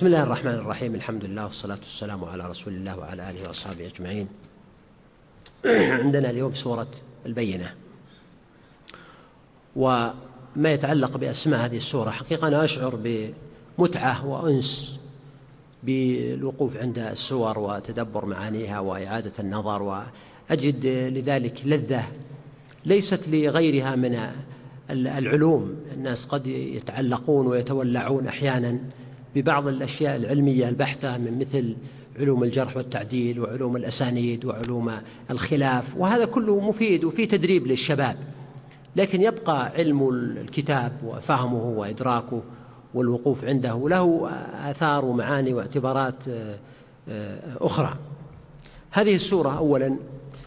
بسم الله الرحمن الرحيم. الحمد لله والصلاة والسلام على رسول الله وعلى آله وأصحابه أجمعين. عندنا اليوم سورة البينة. وما يتعلق بأسماء هذه السورة حقيقة أنا أشعر بمتعة وأنس بالوقوف عند السور وتدبر معانيها وإعادة النظر وأجد لذلك لذة ليست لغيرها من العلوم. الناس قد يتعلقون ويتولعون أحيانا. ببعض الأشياء العلمية البحتة من مثل علوم الجرح والتعديل وعلوم الأسانيد وعلوم الخلاف وهذا كله مفيد وفيه تدريب للشباب. لكن يبقى علم الكتاب وفهمه وإدراكه والوقوف عنده له آثار ومعاني واعتبارات آه، آه، أخرى. هذه السورة أولا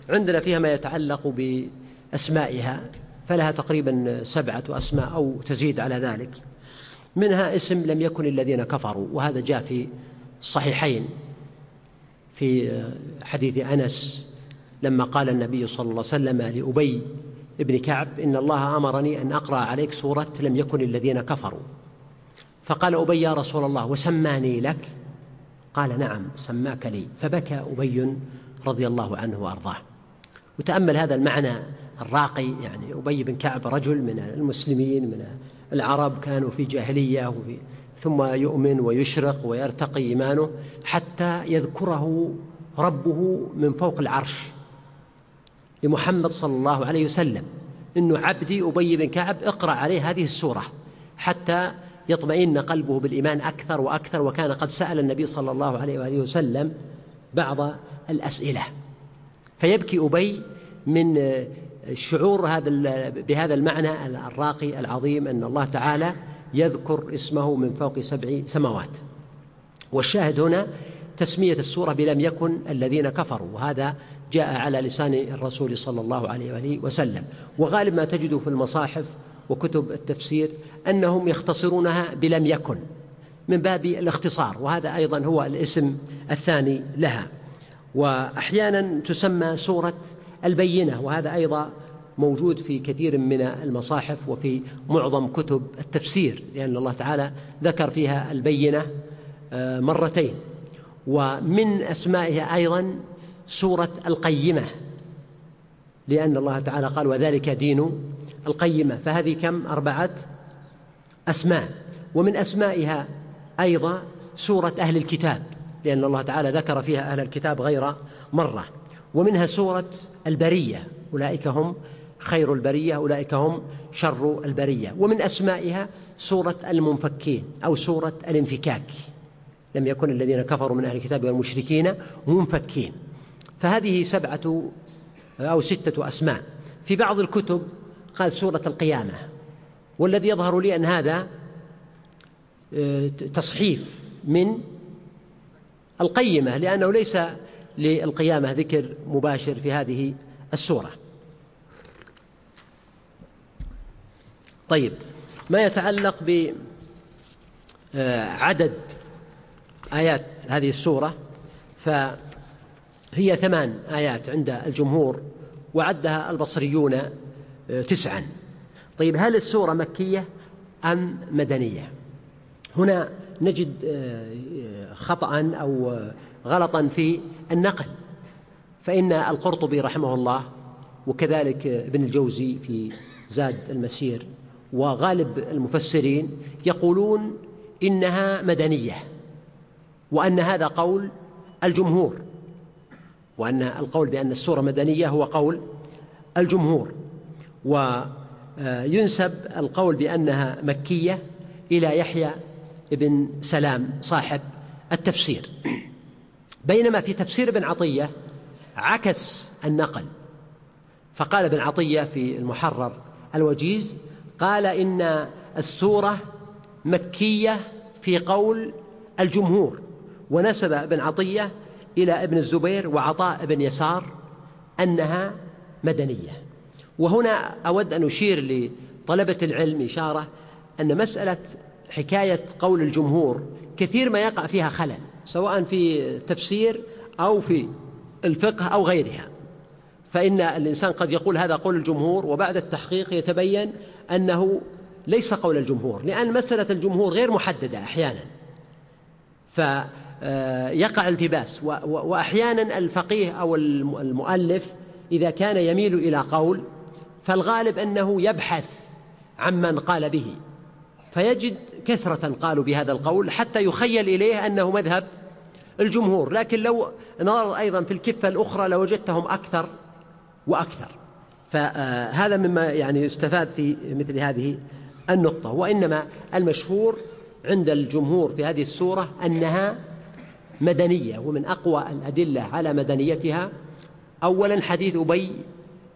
عندنا فيها ما يتعلق بأسمائها فلها تقريبا سبعة أسماء أو تزيد على ذلك. منها اسم لم يكن الذين كفروا وهذا جاء في الصحيحين في حديث أنس لما قال النبي صلى الله عليه وسلم لأبي ابن كعب إن الله أمرني أن أقرأ عليك سورة لم يكن الذين كفروا. فقال أبي يا رسول الله وسماني لك؟ قال نعم سماك لي. فبكى أبي رضي الله عنه وأرضاه. وتأمل هذا المعنى الراقي يعني أبي بن كعب رجل من المسلمين من العرب كانوا في جاهلية وفي ثم يؤمن ويشرق ويرتقي إيمانه حتى يذكره ربه من فوق العرش لمحمد صلى الله عليه وسلم. إنه عبدي أبي بن كعب اقرأ عليه هذه السورة حتى يطمئن قلبه بالإيمان أكثر وأكثر. وكان قد سأل النبي صلى الله عليه وآله وسلم بعض الأسئلة. فيبكي أبي من الشعور هذا بهذا المعنى الراقي العظيم أن الله تعالى يذكر اسمه من فوق سبع سماوات. والشاهد هنا تسمية السورة بلم يكن الذين كفروا وهذا جاء على لسان الرسول صلى الله عليه وآله وسلم. وغالب ما تجد في المصاحف وكتب التفسير أنهم يختصرونها بلم يكن من باب الاختصار وهذا أيضا هو الاسم الثاني لها. واحيانا تسمى سورة البينة وهذا أيضا موجود في كثير من المصاحف وفي معظم كتب التفسير لأن الله تعالى ذكر فيها البينة آه، مرتين. ومن أسمائها أيضا سورة القيمة لأن الله تعالى قال وذلك دين القيمة فهذه كم؟ أربعة أسماء. ومن أسمائها أيضا سورة أهل الكتاب لأن الله تعالى ذكر فيها أهل الكتاب غير مرة. ومنها سورة البرية. أولئك هم خير البرية أولئك هم شر البرية. ومن أسمائها سورة المنفكين أو سورة الانفكاك. لم يكن الذين كفروا من أهل الكتاب والمشركين منفكين. فهذه سبعة أو ستة أسماء. في بعض الكتب قال سورة القيامة. والذي يظهر لي أن هذا آه، تصحيف من القيمة لأنه ليس للقيامة ذكر مباشر في هذه السورة. طيب ما يتعلق بعدد آيات هذه السورة فهي ثمان آيات عند الجمهور وعدها البصريون تسعا. طيب هل السورة مكية أم مدنية؟ هنا نجد خطأ أو غلطا في النقل. فإن القرطبي رحمه الله وكذلك ابن الجوزي في زاد المسير وغالب المفسرين يقولون إنها مدنية وأن هذا قول الجمهور وأن القول بأن السورة مدنية هو قول الجمهور. وينسب القول بأنها مكية إلى يحيى بن سلام صاحب التفسير. بينما في تفسير ابن عطية عكس النقل. فقال ابن عطية في المحرر الوجيز قال إن السورة مكية في قول الجمهور. ونسب ابن عطية إلى ابن الزبير وعطاء بن يسار أنها مدنية. وهنا أود أن أشير لطلبة العلم إشارة أن مسألة حكاية قول الجمهور كثير ما يقع فيها خلل. سواء في تفسير أو في الفقه أو غيرها. فإن الإنسان قد يقول هذا قول الجمهور وبعد التحقيق يتبين أنه ليس قول الجمهور لأن مسألة الجمهور غير محددة أحيانا. فيقع التباس وأحيانا الفقيه أو المؤلف إذا كان يميل إلى قول فالغالب أنه يبحث عمن قال به. فيجد كثرة قالوا بهذا القول حتى يخيل إليه أنه مذهب الجمهور. لكن لو نظر أيضا في الكفة الأخرى لوجدتهم أكثر وأكثر. فهذا مما يعني يستفاد في مثل هذه النقطة. وإنما المشهور عند الجمهور في هذه السورة أنها مدنية ومن أقوى الأدلة على مدنيتها. أولا حديث أبي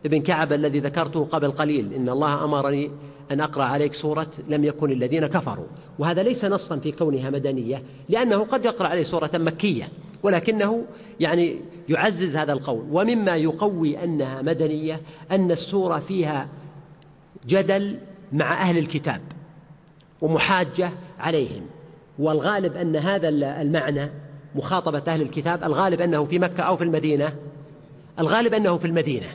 بن كعب الذي ذكرته قبل قليل. إن الله أمرني أن أقرأ عليك سورة لم يكن الذين كفروا. وهذا ليس نصا في كونها مدنية لأنه قد يقرأ عليه سورة مكية ولكنه يعني يعزز هذا القول. ومما يقوي أنها مدنية أن السورة فيها جدل مع أهل الكتاب ومحاجة عليهم. والغالب أن هذا المعنى مخاطبة أهل الكتاب الغالب أنه في مكة أو في المدينة الغالب أنه في المدينة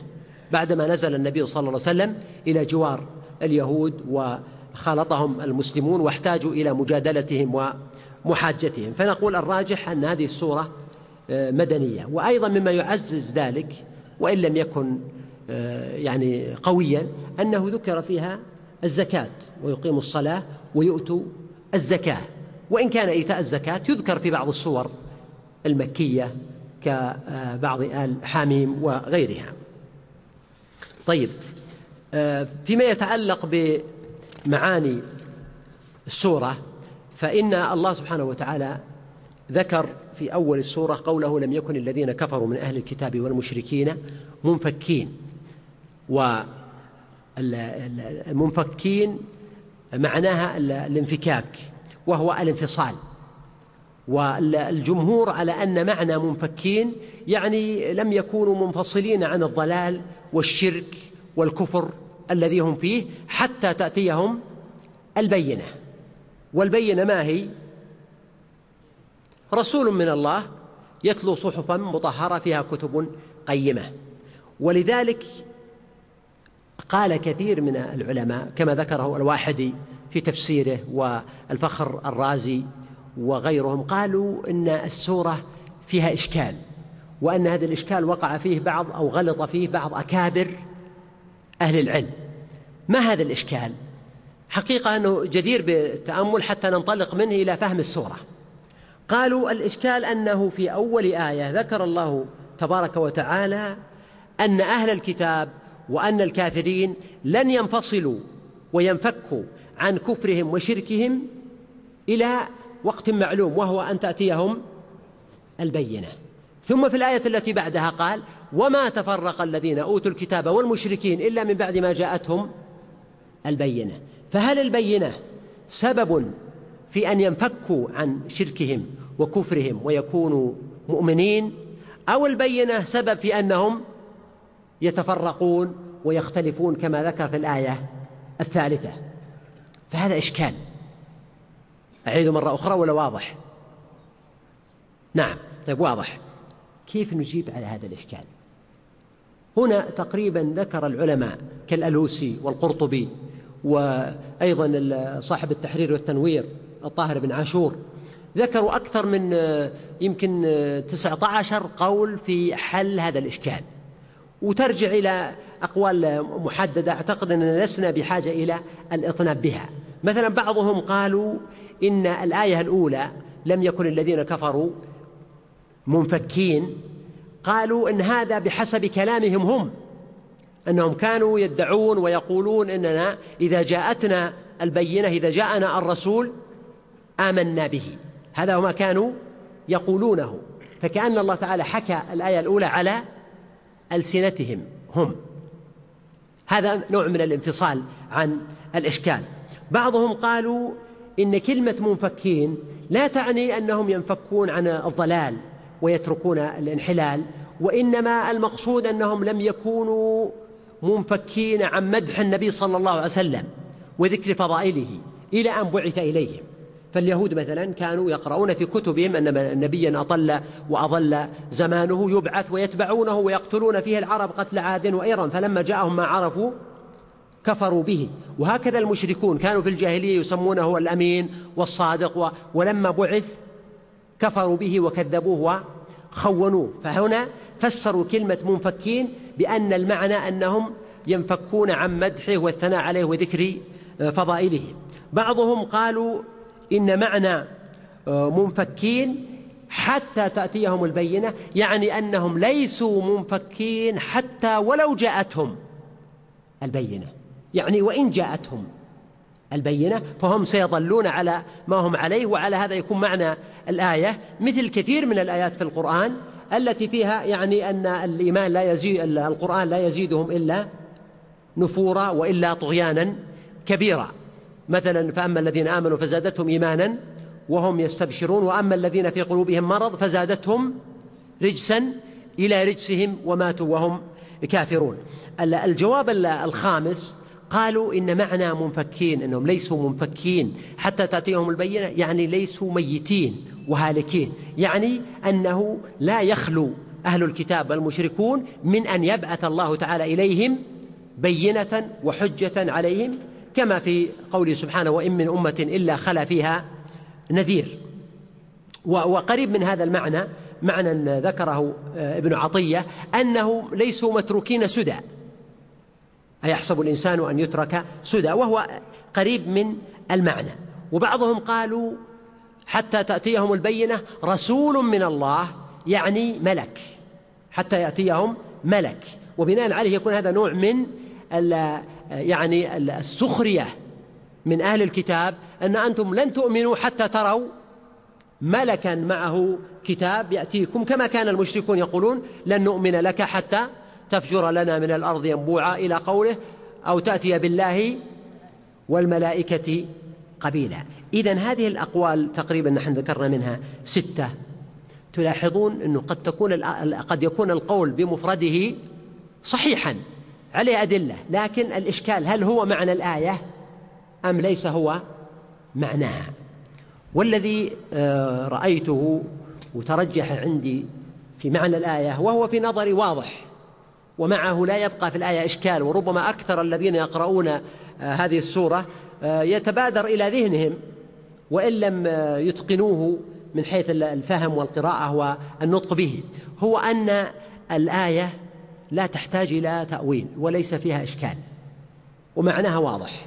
بعدما نزل النبي صلى الله عليه وسلم إلى جوار اليهود وخالطهم المسلمون واحتاجوا إلى مجادلتهم ومحاجتهم. فنقول الراجح أن هذه السورة آه، مدنية وأيضا مما يعزز ذلك وإن لم يكن آه، يعني قويا أنه ذكر فيها الزكاة ويقيم الصلاة ويؤتوا الزكاة. وإن كان إيتاء الزكاة يذكر في بعض الصور المكية كبعض آل حاميم وغيرها. طيب فيما يتعلق بمعاني السورة فإن الله سبحانه وتعالى ذكر في أول السورة قوله لم يكن الذين كفروا من أهل الكتاب والمشركين منفكين. والمنفكين معناها الانفكاك وهو الانفصال. والجمهور على أن معنى منفكين يعني لم يكونوا منفصلين عن الضلال والشرك والكفر الذي هم فيه حتى تأتيهم البينة. والبينة ما هي؟ رسول من الله يتلو صحفا مطهرة فيها كتب قيمة. ولذلك قال كثير من العلماء كما ذكره الواحدي في تفسيره والفخر الرازي وغيرهم قالوا إن السورة فيها إشكال وأن هذا الإشكال وقع فيه بعض أو غلط فيه بعض أكابر أهل العلم. ما هذا الإشكال؟ حقيقة أنه جدير بالتأمل حتى ننطلق منه إلى فهم السورة. قالوا الإشكال أنه في أول آية ذكر الله تبارك وتعالى أن أهل الكتاب وأن الكافرين لن ينفصلوا وينفكوا عن كفرهم وشركهم إلى وقت معلوم وهو أن تأتيهم البينة. ثم في الآية التي بعدها قال وما تفرق الذين أوتوا الكتاب والمشركين إلا من بعد ما جاءتهم البينة. فهل البينة سبب في أن ينفكوا عن شركهم وكفرهم ويكونوا مؤمنين؟ أو البينة سبب في أنهم يتفرقون ويختلفون كما ذكر في الآية الثالثة؟ فهذا إشكال. اعيده مرة أخرى ولا واضح؟ نعم. طيب واضح. كيف نجيب على هذا الإشكال؟ هنا تقريبا ذكر العلماء كالألوسي والقرطبي وأيضا صاحب التحرير والتنوير الطاهر بن عاشور. ذكروا أكثر من يمكن تسعة عشر قول في حل هذا الإشكال. وترجع إلى أقوال محددة أعتقد أننا لسنا بحاجة إلى الإطناب بها. مثلا بعضهم قالوا إن الآية الأولى لم يكن الذين كفروا منفكين. قالوا إن هذا بحسب كلامهم هم. أنهم كانوا يدعون ويقولون إننا إذا جاءتنا البينة إذا جاءنا الرسول آمنا به. هذا ما كانوا يقولونه. فكأن الله تعالى حكى الآية الأولى على ألسنتهم هم. هذا نوع من الانفصال عن الإشكال. بعضهم قالوا إن كلمة منفكين لا تعني أنهم ينفكون عن الضلال ويتركون الانحلال وإنما المقصود أنهم لم يكونوا منفكين عن مدح النبي صلى الله عليه وسلم وذكر فضائله إلى أن بعث إليهم. فاليهود مثلا كانوا يقرؤون في كتبهم أن نبيا أطل وأضل زمانه يبعث ويتبعونه ويقتلون فيه العرب قتل عاد وإيران فلما جاءهم ما عرفوا كفروا به. وهكذا المشركون كانوا في الجاهلية يسمونه الأمين والصادق ولما بعث كفروا به وكذبوه وخونوه. فهنا فسروا كلمة منفكين بأن المعنى أنهم ينفكون عن مدحه والثناء عليه وذكر فضائله. بعضهم قالوا إن معنى منفكين حتى تأتيهم البينة يعني أنهم ليسوا منفكين حتى ولو جاءتهم البينة. يعني وإن جاءتهم البينة فهم سيظلون على ما هم عليه وعلى هذا يكون معنى الآية. مثل كثير من الآيات في القرآن التي فيها يعني أن الإيمان لا يزيد القرآن لا يزيدهم إلا نفورا وإلا طغيانا كبيرا. مثلا فأما الذين آمنوا فزادتهم إيمانا وهم يستبشرون وأما الذين في قلوبهم مرض فزادتهم رجسا إلى رجسهم وماتوا وهم كافرون. الجواب الخامس قالوا إن معنى منفكين أنهم ليسوا منفكين. حتى تأتيهم البينة يعني ليسوا ميتين وهالكين. يعني أنه لا يخلو أهل الكتاب المشركون من أن يبعث الله تعالى إليهم بينة وحجة عليهم كما في قوله سبحانه وإن من أمة إلا خلا فيها نذير. وقريب من هذا المعنى معنى ذكره ابن عطية أنه ليسوا متروكين سدى. أيحسب الإنسان أن يترك سدى؟ وهو قريب من المعنى. وبعضهم قالوا حتى تأتيهم البينة رسول من الله يعني ملك. حتى يأتيهم ملك. وبناء عليه يكون هذا نوع من يعني السخرية من أهل الكتاب أن أنتم لن تؤمنوا حتى تروا ملكا معه كتاب يأتيكم كما كان المشركون يقولون لن نؤمن لك حتى تفجر لنا من الأرض ينبوعا إلى قوله أو تأتي بالله والملائكة قبيلا. إذا هذه الأقوال تقريبا نحن ذكرنا منها ستة. تلاحظون أنه قد تكون قد يكون القول بمفرده صحيحا عليه أدلة لكن الإشكال هل هو معنى الآية أم ليس هو معناها والذي آه، رأيته وترجح عندي في معنى الآية وهو في نظري واضح. ومعه لا يبقى في الآية إشكال وربما أكثر الذين يقرؤون آه، هذه السورة آه، يتبادر إلى ذهنهم وإن لم يتقنوه من حيث الفهم والقراءة والنطق به. هو أن الآية لا تحتاج إلى تأويل وليس فيها إشكال ومعناها واضح.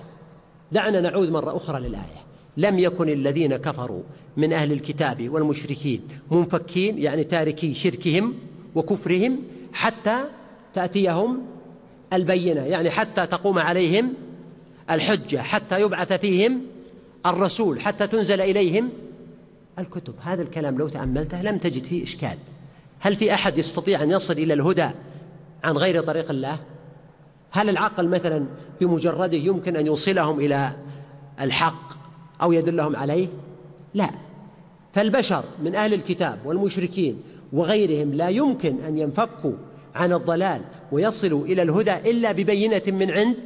دعنا نعود مرة أخرى للآية. لم يكن الذين كفروا من أهل الكتاب والمشركين منفكين يعني تاركي شركهم وكفرهم حتى تأتيهم البينة يعني حتى تقوم عليهم الحجة حتى يبعث فيهم الرسول حتى تنزل إليهم الكتب. هذا الكلام لو تأملته لم تجد فيه إشكال. هل في أحد يستطيع أن يصل إلى الهدى عن غير طريق الله؟ هل العقل مثلا بمجرده يمكن أن يوصلهم إلى الحق أو يدلهم عليه؟ لا. فالبشر من أهل الكتاب والمشركين وغيرهم لا يمكن أن ينفكوا عن الضلال ويصلوا إلى الهدى إلا ببينة من عند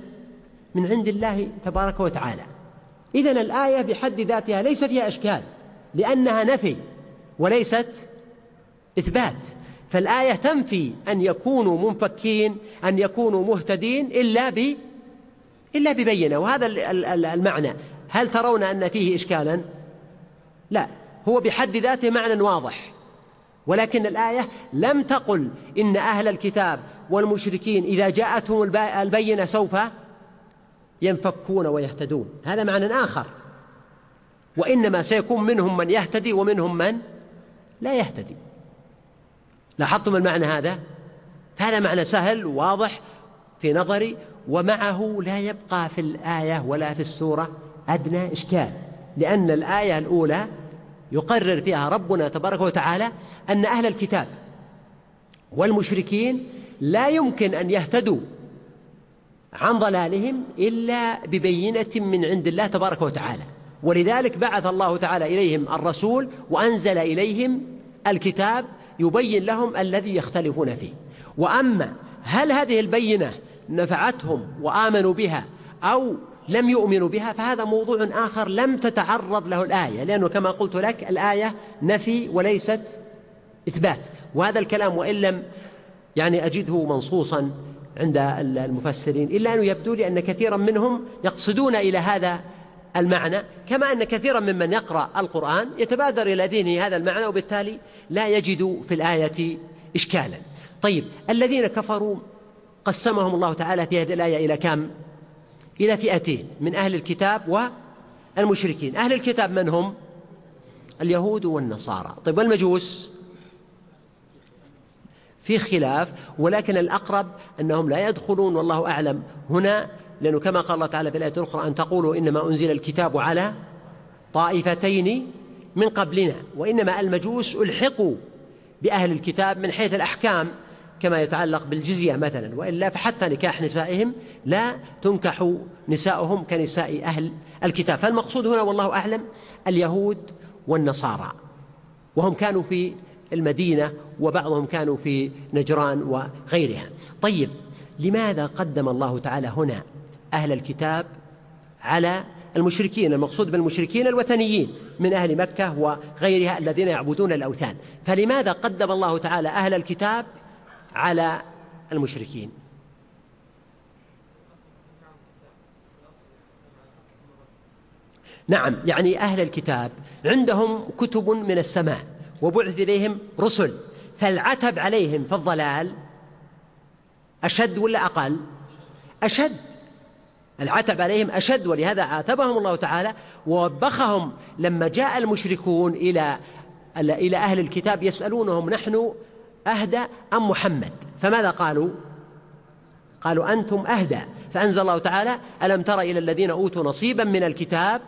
من عند الله تبارك وتعالى. إذن الآية بحد ذاتها ليس فيها إشكال لأنها نفي وليست إثبات. فالآية تنفي أن يكونوا منفكين أن يكونوا مهتدين إلا ب إلا ببينة. وهذا المعنى. هل ترون أن فيه إشكالا؟ لا. هو بحد ذاته معنى واضح. ولكن الآية لم تقل إن أهل الكتاب والمشركين إذا جاءتهم البينة سوف ينفكون ويهتدون. هذا معنى آخر. وإنما سيكون منهم من يهتدي ومنهم من لا يهتدي. لاحظتم المعنى هذا؟ هذا معنى سهل واضح في نظري ومعه لا يبقى في الآية ولا في السورة أدنى إشكال لأن الآية الأولى يقرر فيها ربنا تبارك وتعالى أن أهل الكتاب والمشركين لا يمكن أن يهتدوا عن ضلالهم إلا ببينة من عند الله تبارك وتعالى. ولذلك بعث الله تعالى إليهم الرسول وأنزل إليهم الكتاب يبين لهم الذي يختلفون فيه. وأما هل هذه البينة نفعتهم وآمنوا بها أو لم يؤمنوا بها فهذا موضوع آخر لم تتعرض له الآية لأنه كما قلت لك الآية نفي وليست إثبات وهذا الكلام وإن لم يعني أجده منصوصا عند المفسرين إلا أنه يبدو لي أن كثيرا منهم يقصدون إلى هذا المعنى كما أن كثيرا ممن يقرأ القرآن يتبادر إلى ذهنه هذا المعنى وبالتالي لا يجد في الآية إشكالا طيب الذين كفروا قسمهم الله تعالى في هذه الآية إلى كم؟ إلى فئتين من أهل الكتاب والمشركين. أهل الكتاب من هم؟ اليهود والنصارى. طيب والمجوس؟ في خلاف ولكن الأقرب أنهم لا يدخلون والله أعلم. هنا لأنه كما قال الله تعالى في الآية الأخرى أن تقولوا إنما أنزل الكتاب على طائفتين من قبلنا وإنما المجوس ألحقوا بأهل الكتاب من حيث الأحكام. كما يتعلق بالجزية مثلا وإلا فحتى نكاح نسائهم لا تنكح نساؤهم كنساء أهل الكتاب. فالمقصود هنا والله أعلم اليهود والنصارى. وهم كانوا في المدينة وبعضهم كانوا في نجران وغيرها. طيب لماذا قدم الله تعالى هنا أهل الكتاب على المشركين؟ المقصود بالمشركين الوثنيين من أهل مكة وغيرها الذين يعبدون الأوثان. فلماذا قدم الله تعالى أهل الكتاب على المشركين. نعم يعني أهل الكتاب عندهم كتب من السماء وبعث إليهم رسل فالعتب عليهم في الضلال أشد ولا أقل؟ أشد. العتب عليهم أشد ولهذا عاتبهم الله تعالى ووبخهم. لما جاء المشركون إلى إلى أهل الكتاب يسألونهم نحن أهدى أم محمد؟ فماذا قالوا؟ قالوا أنتم أهدى. فأنزل الله تعالى ألم تر إلى الذين أوتوا نصيبا من الكتاب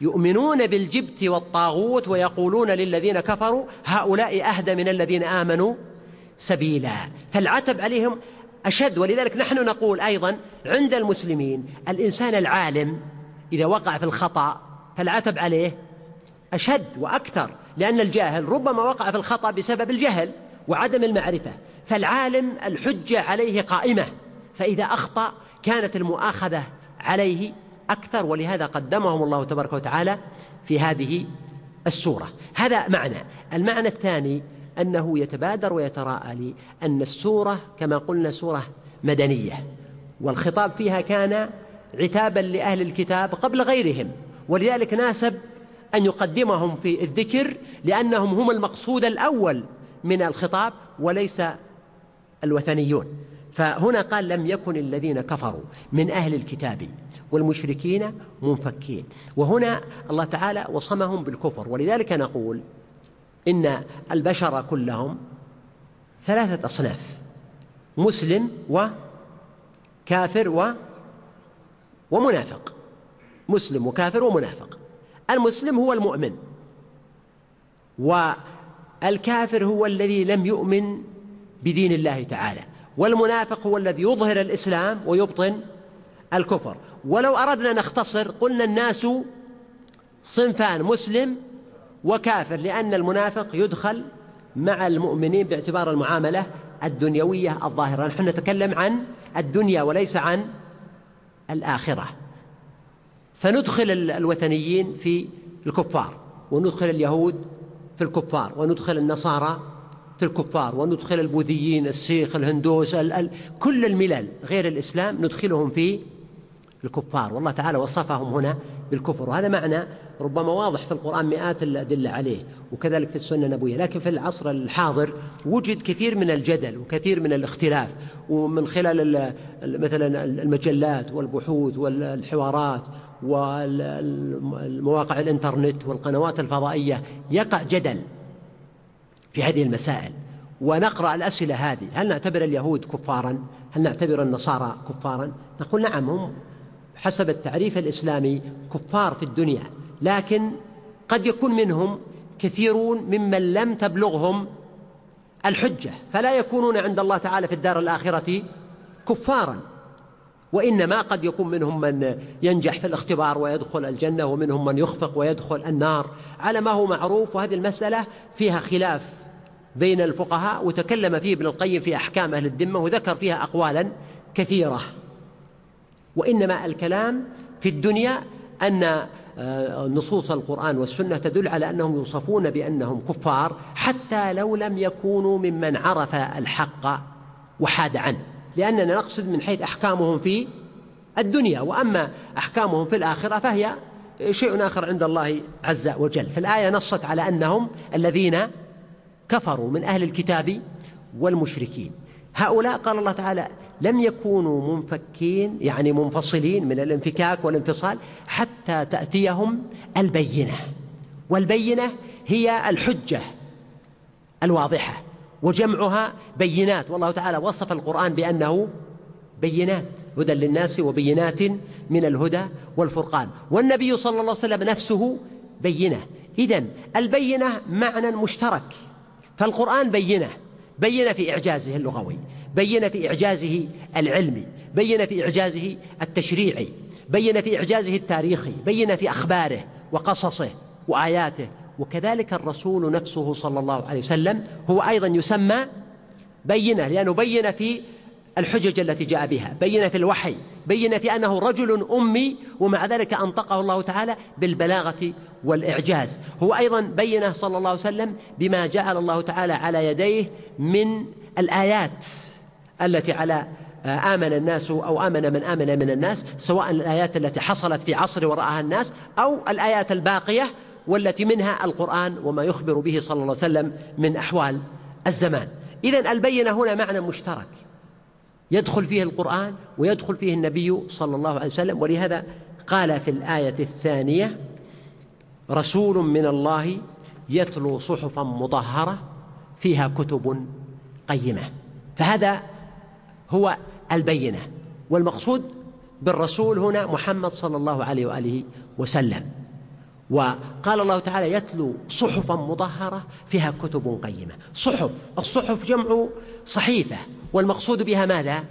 يؤمنون بالجبت والطاغوت ويقولون للذين كفروا هؤلاء أهدى من الذين آمنوا سبيلا. فالعتب عليهم أشد. ولذلك نحن نقول أيضا عند المسلمين الإنسان العالم إذا وقع في الخطأ فالعتب عليه أشد وأكثر. لأن الجاهل ربما وقع في الخطأ بسبب الجهل وعدم المعرفة فالعالم الحجة عليه قائمة فإذا أخطأ كانت المؤاخذة عليه أكثر ولهذا قدمهم الله تبارك وتعالى في هذه السورة. هذا معنى. المعنى الثاني أنه يتبادر ويتراءى لي أن السورة كما قلنا سورة مدنية والخطاب فيها كان عتابا لأهل الكتاب قبل غيرهم ولذلك ناسب أن يقدمهم في الذكر لأنهم هم المقصود الأول من الخطاب وليس الوثنيون. فهنا قال لم يكن الذين كفروا من أهل الكتاب والمشركين منفكين. وهنا الله تعالى وصمهم بالكفر. ولذلك نقول إن البشر كلهم ثلاثة أصناف مسلم وكافر و ومنافق. مسلم وكافر ومنافق. المسلم هو المؤمن. والكافر هو الذي لم يؤمن بدين الله تعالى. والمنافق هو الذي يظهر الإسلام ويبطن الكفر. ولو أردنا نختصر قلنا الناس صنفان مسلم وكافر لأن المنافق يدخل مع المؤمنين باعتبار المعاملة الدنيوية الظاهرة. نحن نتكلم عن الدنيا وليس عن الآخرة. فندخل الوثنيين في الكفار وندخل اليهود في الكفار وندخل النصارى في الكفار وندخل البوذيين السيخ الهندوس ال ال كل الملل غير الإسلام ندخلهم في الكفار. والله تعالى وصفهم هنا بالكفر وهذا معنى ربما واضح في القرآن مئات الأدلة عليه وكذلك في السنة النبوية. لكن في العصر الحاضر وجد كثير من الجدل وكثير من الاختلاف ومن خلال مثلا المجلات والبحوث والحوارات والمواقع الإنترنت والقنوات الفضائية يقع جدل في هذه المسائل. ونقرأ الأسئلة هذه. هل نعتبر اليهود كفارا؟ هل نعتبر النصارى كفارا؟ نقول نعم هم حسب التعريف الإسلامي كفار في الدنيا. لكن قد يكون منهم كثيرون ممن لم تبلغهم الحجة. فلا يكونون عند الله تعالى في الدار الآخرة كفارا. وإنما قد يكون منهم من ينجح في الاختبار ويدخل الجنة ومنهم من يخفق ويدخل النار. على ما هو معروف وهذه المسألة فيها خلاف بين الفقهاء وتكلم فيه ابن القيم في أحكام أهل الذمة وذكر فيها أقوالا كثيرة. وإنما الكلام في الدنيا أن آه، نصوص القرآن والسنة تدل على أنهم يوصفون بأنهم كفار حتى لو لم يكونوا ممن عرف الحق وحاد عنه. لأننا نقصد من حيث أحكامهم في الدنيا وأما أحكامهم في الآخرة فهي شيء آخر عند الله عز وجل. فالآية نصت على أنهم الذين كفروا من أهل الكتاب والمشركين. هؤلاء قال الله تعالى لم يكونوا منفكين يعني منفصلين من الانفكاك والانفصال حتى تأتيهم البينة. والبينة هي الحجة الواضحة. وجمعها بينات. والله تعالى وصف القرآن بأنه بينات هدى للناس وبينات من الهدى والفرقان. والنبي صلى الله عليه وسلم نفسه بينة. إذن البينة معنى مشترك. فالقرآن بينة. بين في إعجازه اللغوي. بين في إعجازه العلمي. بين في إعجازه التشريعي. بين في إعجازه التاريخي. بين في أخباره وقصصه وآياته وكذلك الرسول نفسه صلى الله عليه وسلم هو أيضا يسمى بينة لأنه بين في الحجج التي جاء بها بين في الوحي بين في أنه رجل أمي ومع ذلك أنطقه الله تعالى بالبلاغة والإعجاز. هو أيضا بينه صلى الله عليه وسلم بما جعل الله تعالى على يديه من الآيات التي على آمن الناس أو آمن من آمن من الناس سواء الآيات التي حصلت في عصر ورآها الناس أو الآيات الباقية والتي منها القرآن وما يخبر به صلى الله عليه وسلم من أحوال الزمان. إذا البينة هنا معنى مشترك. يدخل فيه القرآن ويدخل فيه النبي صلى الله عليه وسلم ولهذا قال في الآية الثانية رسول من الله يتلو صحفا مطهرة فيها كتب قيمة. فهذا هو البينة. والمقصود بالرسول هنا محمد صلى الله عليه وآله وسلم. وقال الله تعالى يتلو صحفا مطهرة فيها كتب قيمة. صحف الصحف جمع صحيفة والمقصود بها ماذا؟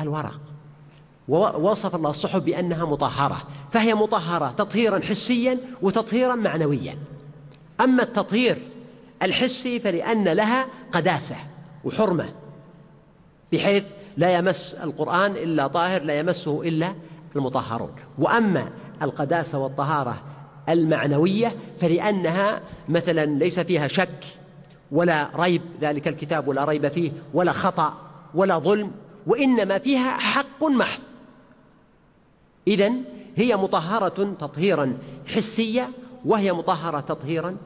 الورق. ووصف الله الصحف بأنها مطهرة فهي مطهرة تطهيرا حسيا وتطهيرا معنويا. أما التطهير الحسي فلأن لها قداسة وحرمة بحيث لا يمس القرآن إلا طاهر لا يمسه إلا المطهرون. وأما القداسة والطهارة المعنوية فلأنها مثلا ليس فيها شك ولا ريب ذلك الكتاب ولا ريب فيه ولا خطأ ولا ظلم وإنما فيها حق محض. إذن هي مطهرة تطهيرا حسيا وهي مطهرة تطهيرا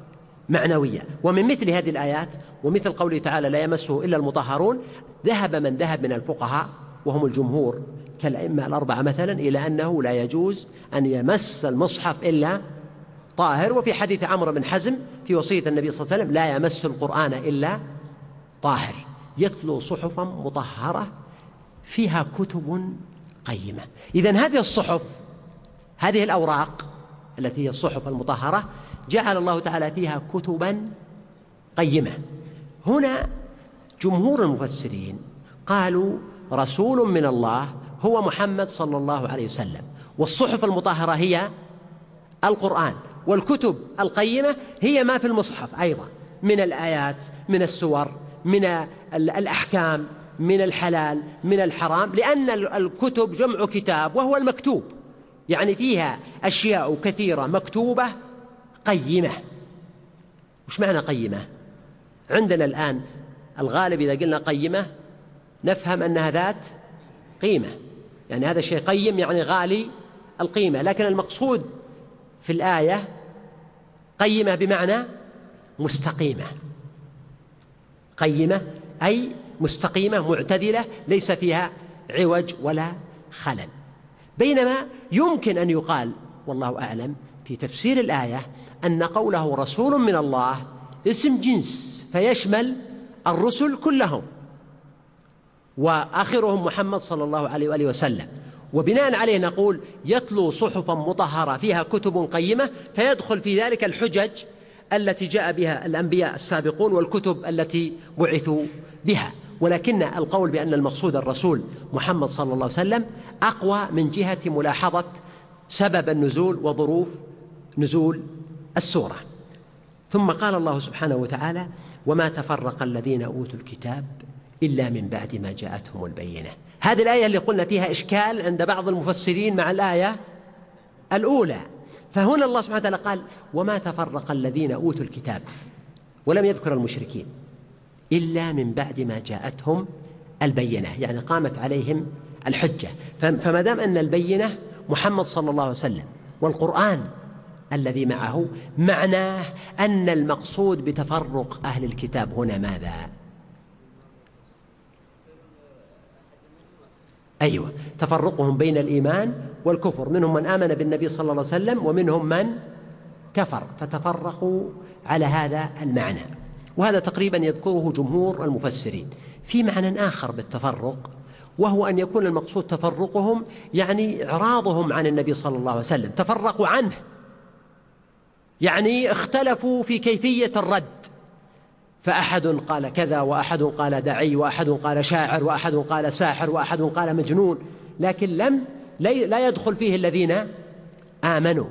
معنوية. ومن مثل هذه الآيات ومثل قوله تعالى لا يمسه إلا المطهرون ذهب من ذهب من الفقهاء وهم الجمهور كالأئمة الأربعة مثلا إلى أنه لا يجوز أن يمس المصحف إلا طاهر. وفي حديث عمرو بن حزم في وصية النبي صلى الله عليه وسلم لا يمس القرآن إلا طاهر يتلو صحفا مطهرة فيها كتب قيمة. إذا هذه الصحف هذه الأوراق التي هي الصحف المطهرة جعل الله تعالى فيها كتبا قيمة. هنا جمهور المفسرين قالوا رسول من الله هو محمد صلى الله عليه وسلم. والصحف المطهرة هي القرآن والكتب القيمة هي ما في المصحف أيضا من الآيات من السور من الأحكام من الحلال من الحرام لأن الكتب جمع كتاب وهو المكتوب. يعني فيها أشياء كثيرة مكتوبة قيمة. وش معنى قيمة؟ عندنا الآن الغالب إذا قلنا قيمة نفهم أنها ذات قيمة. يعني هذا شيء قيم يعني غالي القيمة لكن المقصود في الآية قيمة بمعنى مستقيمة. قيمة أي مستقيمة معتدلة ليس فيها عوج ولا خلل. بينما يمكن أن يقال والله أعلم في تفسير الآية أن قوله رسول من الله اسم جنس فيشمل الرسل كلهم. وآخرهم محمد صلى الله عليه وآله وسلم. وبناء عليه نقول يتلو صحفا مطهرة فيها كتب قيمة فيدخل في ذلك الحجج التي جاء بها الأنبياء السابقون والكتب التي بعثوا بها. ولكن القول بأن المقصود الرسول محمد صلى الله عليه وسلم أقوى من جهة ملاحظة سبب النزول وظروف نزول السورة. ثم قال الله سبحانه وتعالى وما تفرق الذين أوتوا الكتاب إلا من بعد ما جاءتهم البينة. هذه الآية اللي قلنا فيها إشكال عند بعض المفسرين مع الآية الأولى. فهنا الله سبحانه وتعالى قال وما تفرق الذين أوتوا الكتاب ولم يذكر المشركين إلا من بعد ما جاءتهم البينة. يعني قامت عليهم الحجة. فما دام أن البينة محمد صلى الله عليه وسلم والقرآن الذي معه معناه أن المقصود بتفرق أهل الكتاب هنا ماذا؟ أيوة. تفرقهم بين الإيمان والكفر. منهم من آمن بالنبي صلى الله عليه وسلم ومنهم من كفر. فتفرقوا على هذا المعنى. وهذا تقريبا يذكره جمهور المفسرين. في معنى آخر بالتفرق وهو أن يكون المقصود تفرقهم يعني إعراضهم عن النبي صلى الله عليه وسلم. تفرقوا عنه. يعني اختلفوا في كيفية الرد. فأحد قال كذا وأحد قال دعي وأحد قال شاعر وأحد قال ساحر وأحد قال مجنون. لكن لم لا يدخل فيه الذين آمنوا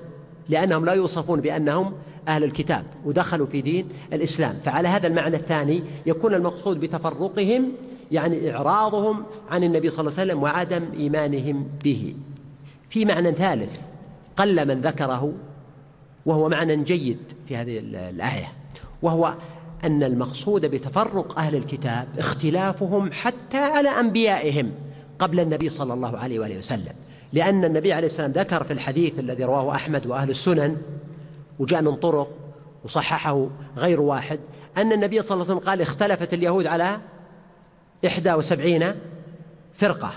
لأنهم لا يوصفون بأنهم أهل الكتاب ودخلوا في دين الإسلام. فعلى هذا المعنى الثاني يكون المقصود بتفرقهم يعني إعراضهم عن النبي صلى الله عليه وسلم وعدم إيمانهم به. في معنى ثالث قل من ذكره وهو معنى جيد في هذه الآية وهو أن المقصود بتفرق أهل الكتاب اختلافهم حتى على أنبيائهم قبل النبي صلى الله عليه وآله وسلم. لأن النبي عليه السلام ذكر في الحديث الذي رواه أحمد وأهل السنن وجاء من طرق وصححه غير واحد أن النبي صلى الله عليه وسلم قال اختلفت اليهود على إحدى وسبعين فرقة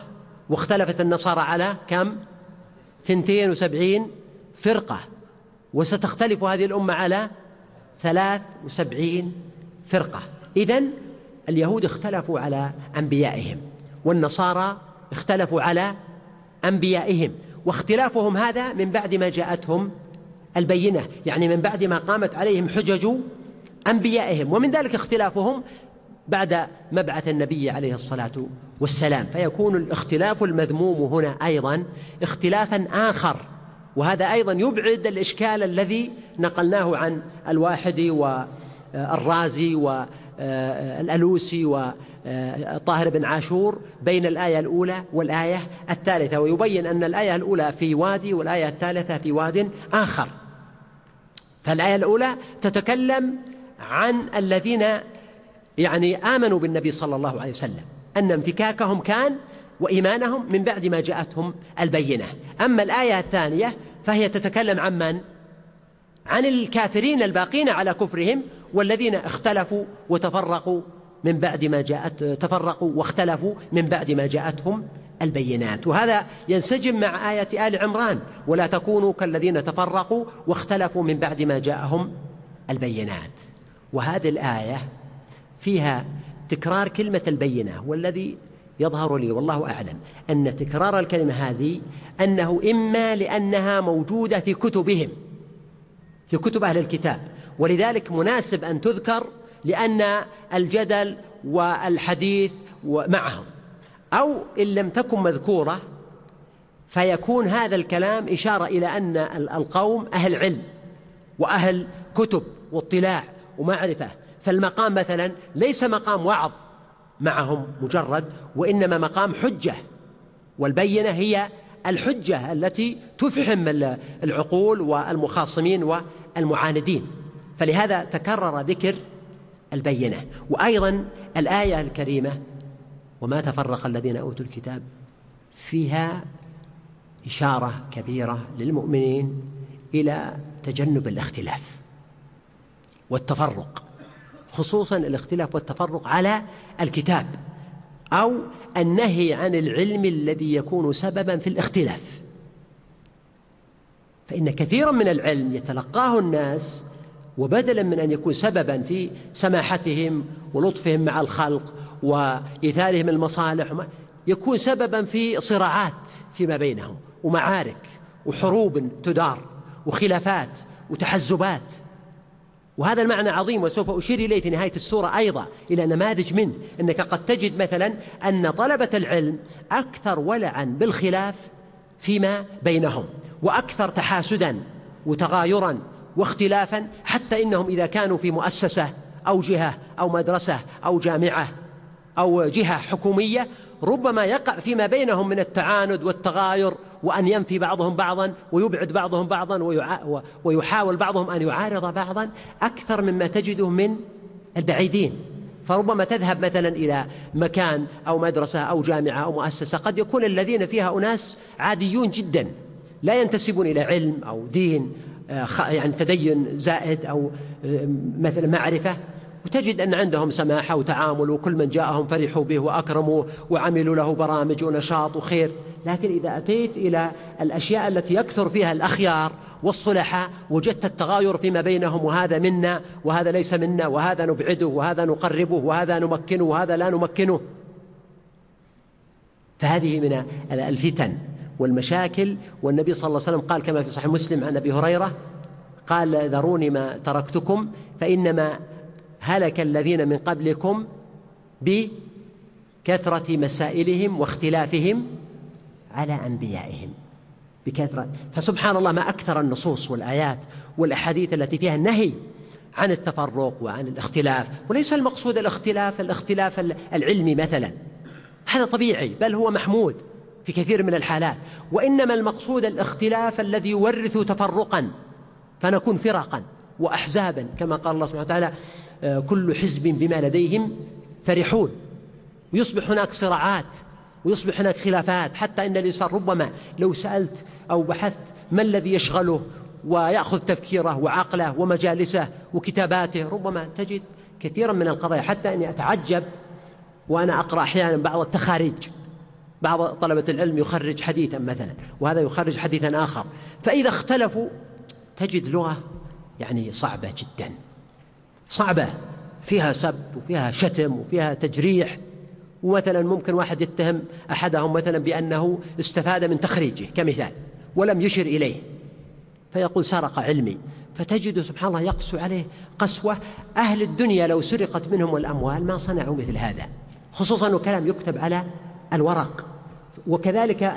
واختلفت النصارى على كم؟ ثنتين وسبعين فرقة وستختلف هذه الأمة على ثلاث وسبعين فرقة. إذن اليهود اختلفوا على أنبيائهم والنصارى اختلفوا على أنبيائهم واختلافهم هذا من بعد ما جاءتهم البينة يعني من بعد ما قامت عليهم حجج أنبيائهم ومن ذلك اختلافهم بعد مبعث النبي عليه الصلاة والسلام. فيكون الاختلاف المذموم هنا أيضا اختلافا آخر وهذا أيضا يبعد الإشكال الذي نقلناه عن الواحد والرازي والألوسي وطاهر بن عاشور بين الآية الأولى والآية الثالثة ويبين أن الآية الأولى في وادي والآية الثالثة في واد آخر فالآية الأولى تتكلم عن الذين يعني آمنوا بالنبي صلى الله عليه وسلم أن انفكاكهم كان وإيمانهم من بعد ما جاءتهم البينة أما الآية الثانية فهي تتكلم عن من؟ عن الكافرين الباقين على كفرهم والذين اختلفوا وتفرقوا من بعد ما جاءت تفرقوا واختلفوا من بعد ما جاءتهم البينات. وهذا ينسجم مع آية آل عمران ولا تكونوا كالذين تفرقوا واختلفوا من بعد ما جاءهم البينات. وهذه الآية فيها تكرار كلمة البينة والذي يظهر لي والله أعلم أن تكرار الكلمة هذه أنه إما لأنها موجودة في كتبهم في كتب أهل الكتاب. ولذلك مناسب أن تذكر لأن الجدل والحديث معهم أو إن لم تكن مذكورة فيكون هذا الكلام إشارة إلى أن القوم أهل علم وأهل كتب واطلاع ومعرفة. فالمقام مثلا ليس مقام وعظ معهم مجرد وإنما مقام حجة. والبينة هي الحجة التي تفحم العقول والمخاصمين والمعاندين فلهذا تكرر ذكر البينة. وأيضا الآية الكريمة وما تفرق الذين أوتوا الكتاب فيها إشارة كبيرة للمؤمنين إلى تجنب الاختلاف والتفرق خصوصا الاختلاف والتفرق على الكتاب أو النهي عن العلم الذي يكون سببا في الاختلاف. فإن كثيرا من العلم يتلقاه الناس وبدلا من أن يكون سببا في سماحتهم ولطفهم مع الخلق وإيثارهم المصالح يكون سببا في صراعات فيما بينهم ومعارك وحروب تدار وخلافات وتحزبات. وهذا المعنى عظيم وسوف أشير إليه في نهاية السورة أيضا إلى نماذج منه أنك قد تجد مثلا أن طلبة العلم أكثر ولعا بالخلاف فيما بينهم وأكثر تحاسدا وتغايرا واختلافا حتى إنهم إذا كانوا في مؤسسة أو جهة أو مدرسة أو جامعة أو جهة حكومية ربما يقع فيما بينهم من التعاند والتغاير وأن ينفي بعضهم بعضا ويبعد بعضهم بعضا ويحاول بعضهم أن يعارض بعضا أكثر مما تجده من البعيدين. فربما تذهب مثلا إلى مكان أو مدرسة أو جامعة أو مؤسسة. قد يكون الذين فيها أناس عاديون جدا لا ينتسبون إلى علم أو دين آه، يعني تدين زائد أو آه، مثل معرفة. وتجد أن عندهم سماحة وتعامل وكل من جاءهم فرحوا به وأكرموا وعملوا له برامج ونشاط وخير. لكن إذا أتيت إلى الأشياء التي يكثر فيها الأخيار والصلحاء وجدت التغاير فيما بينهم وهذا منا وهذا ليس منا وهذا نبعده وهذا نقربه وهذا نمكنه وهذا لا نمكنه. فهذه من الفتن والمشاكل. والنبي صلى الله عليه وسلم قال كما في صحيح مسلم عن أبي هريرة قال ذروني ما تركتكم فإنما هلك الذين من قبلكم بكثرة مسائلهم واختلافهم على أنبيائهم بكثرة. فسبحان الله ما أكثر النصوص والآيات والأحاديث التي فيها النهي عن التفرق وعن الاختلاف وليس المقصود الاختلاف الاختلاف العلمي مثلا. هذا طبيعي بل هو محمود في كثير من الحالات. وإنما المقصود الاختلاف الذي يورث تفرقا فنكون فرقا وأحزابا كما قال الله سبحانه وتعالى آه، كل حزب بما لديهم فرحون. ويصبح هناك صراعات ويصبح هناك خلافات حتى إن الإنسان ربما لو سألت أو بحثت ما الذي يشغله ويأخذ تفكيره وعقله ومجالسه وكتاباته ربما تجد كثيرا من القضايا. حتى إني أتعجب وأنا أقرأ أحيانا بعض التخاريج. بعض طلبة العلم يخرج حديثا مثلا وهذا يخرج حديثا آخر. فإذا اختلفوا تجد لغة يعني صعبة جدا. صعبة فيها سب وفيها شتم وفيها تجريح. ومثلا ممكن واحد يتهم أحدهم مثلا بأنه استفاد من تخريجه كمثال ولم يشر إليه. فيقول سرق علمي. فتجد سبحان الله يقسو عليه قسوة أهل الدنيا لو سرقت منهم الأموال ما صنعوا مثل هذا. خصوصا أنه كلام يكتب على الورق. وكذلك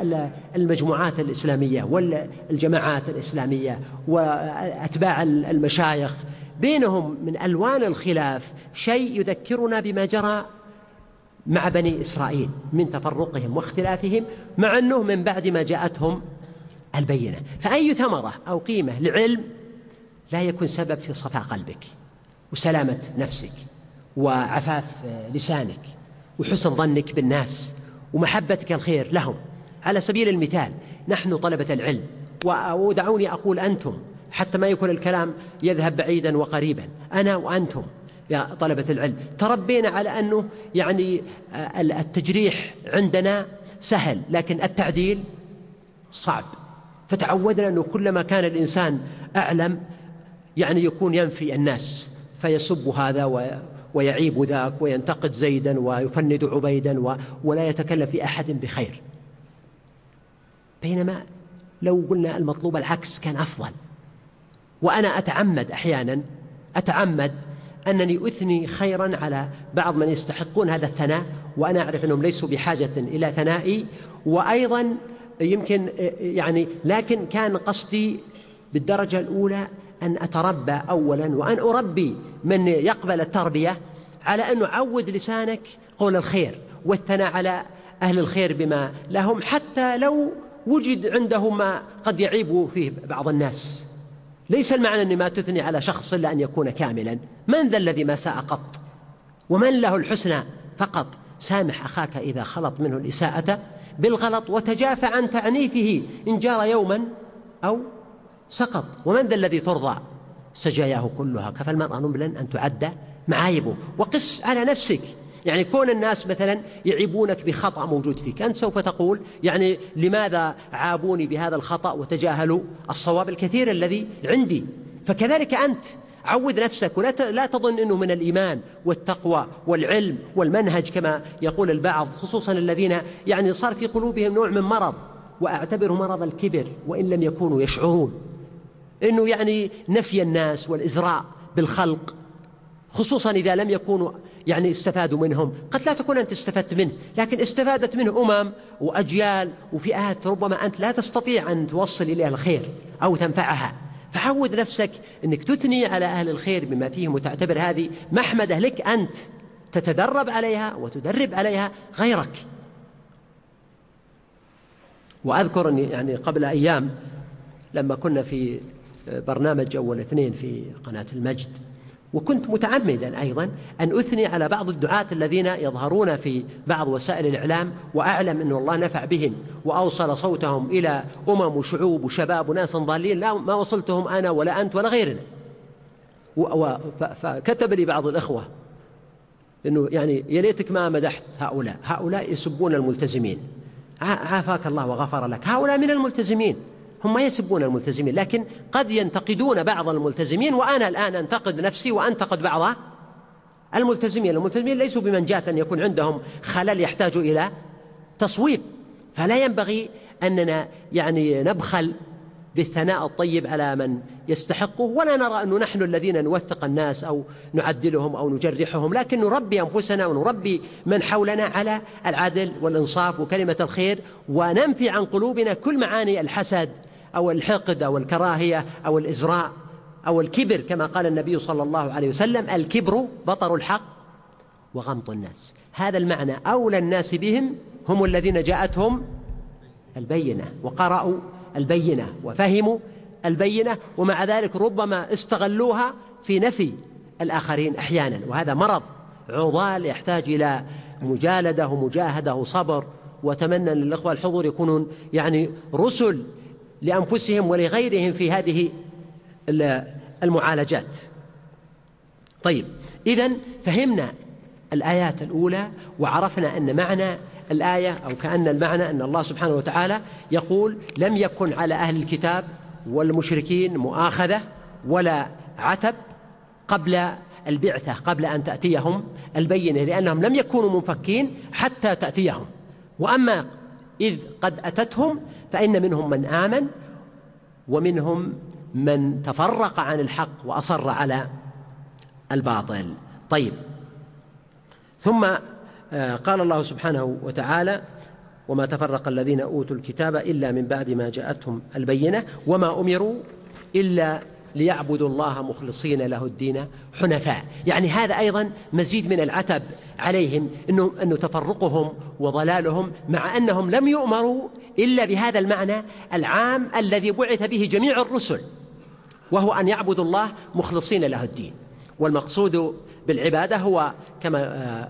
المجموعات الإسلامية والجماعات الإسلامية وأتباع المشايخ. بينهم من ألوان الخلاف شيء يذكرنا بما جرى مع بني إسرائيل من تفرقهم واختلافهم مع أنه من بعد ما جاءتهم البينة. فأي ثمرة أو قيمة لعلم لا يكون سبب في صفاء قلبك وسلامة نفسك وعفاف لسانك وحسن ظنك بالناس ومحبتك الخير لهم. على سبيل المثال نحن طلبة العلم ودعوني أقول أنتم حتى ما يكون الكلام يذهب بعيدا وقريبا أنا وأنتم. يا طلبة العلم. تربينا على أنه يعني آه، التجريح عندنا سهل لكن التعديل صعب. فتعودنا أنه كلما كان الإنسان أعلم يعني يكون ينفي الناس فيسب هذا ويعيب ذاك وينتقد زيدا ويفند عبيدا ولا يتكلم في أحد بخير. بينما لو قلنا المطلوب العكس كان أفضل. وأنا أتعمد أحيانا أتعمد أنني أثني خيرا على بعض من يستحقون هذا الثناء وأنا أعرف أنهم ليسوا بحاجة إلى ثنائي. وأيضا يمكن يعني لكن كان قصدي بالدرجة الأولى أن أتربى أولا وأن أربي من يقبل التربية على أن نعود لسانك قول الخير والثناء على أهل الخير بما لهم حتى لو وجد عندهم ما قد يعيب فيه بعض الناس. ليس المعنى أن ما تثني على شخص إلا أن يكون كاملا. من ذا الذي ما ساء قط؟ ومن له الحسنى فقط؟ سامح أخاك إذا خلط منه الإساءة بالغلط وتجافى عن تعنيفه إن جار يوما أو سقط. ومن ذا الذي ترضى؟ سجاياه كلها. كفى المرأة نبلا أن تعد معايبه. وقس على نفسك. يعني كون الناس مثلا يعيبونك بخطأ موجود فيك أنت سوف تقول يعني لماذا عابوني بهذا الخطأ وتجاهلوا الصواب الكثير الذي عندي؟ فكذلك أنت عود نفسك ولا لا تظن إنه من الإيمان والتقوى والعلم والمنهج كما يقول البعض خصوصا الذين يعني صار في قلوبهم نوع من مرض وأعتبره مرض الكبر وإن لم يكونوا يشعرون. إنه يعني نفي الناس والإزراء بالخلق خصوصا إذا لم يكونوا يعني استفادوا منهم. قد لا تكون أنت استفدت منه لكن استفادت منه أمم وأجيال وفئات ربما أنت لا تستطيع أن توصل إليها الخير أو تنفعها. فعود نفسك أنك تثني على أهل الخير بما فيهم وتعتبر هذه محمدة لك أنت تتدرب عليها وتدرب عليها غيرك. وأذكر أني يعني قبل أيام لما كنا في برنامج أول اثنين في قناة المجد وكنت متعمدا أيضا أن أثني على بعض الدعاة الذين يظهرون في بعض وسائل الإعلام وأعلم أن الله نفع بهم وأوصل صوتهم إلى أمم وشعوب وشباب وناس ضالين لا ما وصلتهم أنا ولا أنت ولا غيرنا. فكتب لي بعض الإخوة أنه يعني يا ليتك ما مدحت هؤلاء هؤلاء يسبون الملتزمين. عافاك الله وغفر لك هؤلاء من الملتزمين. هم ما يسبون الملتزمين لكن قد ينتقدون بعض الملتزمين وأنا الآن أنتقد نفسي وأنتقد بعض الملتزمين. الملتزمين ليسوا بمنجاة أن يكون عندهم خلل يحتاج إلى تصويب. فلا ينبغي أننا يعني نبخل بالثناء الطيب على من يستحقه. ولا نرى أنه نحن الذين نوثق الناس أو نعدلهم أو نجرحهم لكن نربي أنفسنا ونربي من حولنا على العدل والإنصاف وكلمة الخير وننفي عن قلوبنا كل معاني الحسد أو الحقد أو الكراهية أو الإزراء أو الكبر كما قال النبي صلى الله عليه وسلم الكبر بطر الحق وغمط الناس. هذا المعنى. أولى الناس بهم هم الذين جاءتهم البينة وقرأوا البينة وفهموا البينة ومع ذلك ربما استغلوها في نفي الآخرين أحيانا وهذا مرض عضال يحتاج إلى مجالدة ومجاهدة وصبر وأتمنى للإخوة الحضور يكونون يعني رسل لأنفسهم ولغيرهم في هذه المعالجات. طيب إذا فهمنا الآيات الأولى وعرفنا أن معنى الآية أو كأن المعنى أن الله سبحانه وتعالى يقول لم يكن على أهل الكتاب والمشركين مؤاخذة ولا عتب قبل البعثة قبل أن تأتيهم البينة لأنهم لم يكونوا منفكين حتى تأتيهم. وأما إذ قد أتتهم فإن منهم من آمن ومنهم من تفرق عن الحق وأصر على الباطل. طيب. ثم قال الله سبحانه وتعالى وما تفرق الذين أوتوا الكتاب إلا من بعد ما جاءتهم البينة وما أمروا إلا ليعبدوا الله مخلصين له الدين حنفاء. يعني هذا أيضا مزيد من العتب عليهم إنه, أنه تفرقهم وضلالهم مع أنهم لم يؤمروا إلا بهذا المعنى العام الذي بعث به جميع الرسل وهو أن يعبدوا الله مخلصين له الدين. والمقصود بالعبادة هو كما آه، آه،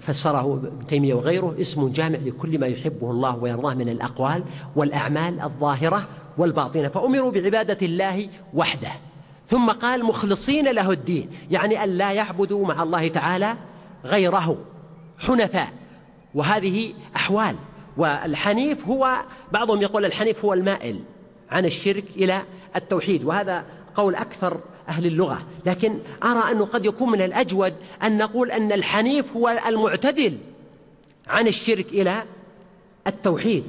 فسره ابن تيمية وغيره اسم جامع لكل ما يحبه الله ويرضاه من الأقوال والأعمال الظاهرة والباطنة. فأمروا بعبادة الله وحده. ثم قال مخلصين له الدين يعني أن لا يعبدوا مع الله تعالى غيره حنفاء. وهذه أحوال. والحنيف هو بعضهم يقول الحنيف هو المائل عن الشرك إلى التوحيد. وهذا قول أكثر أهل اللغة. لكن أرى أنه قد يكون من الأجود أن نقول أن الحنيف هو المعتدل عن الشرك إلى التوحيد.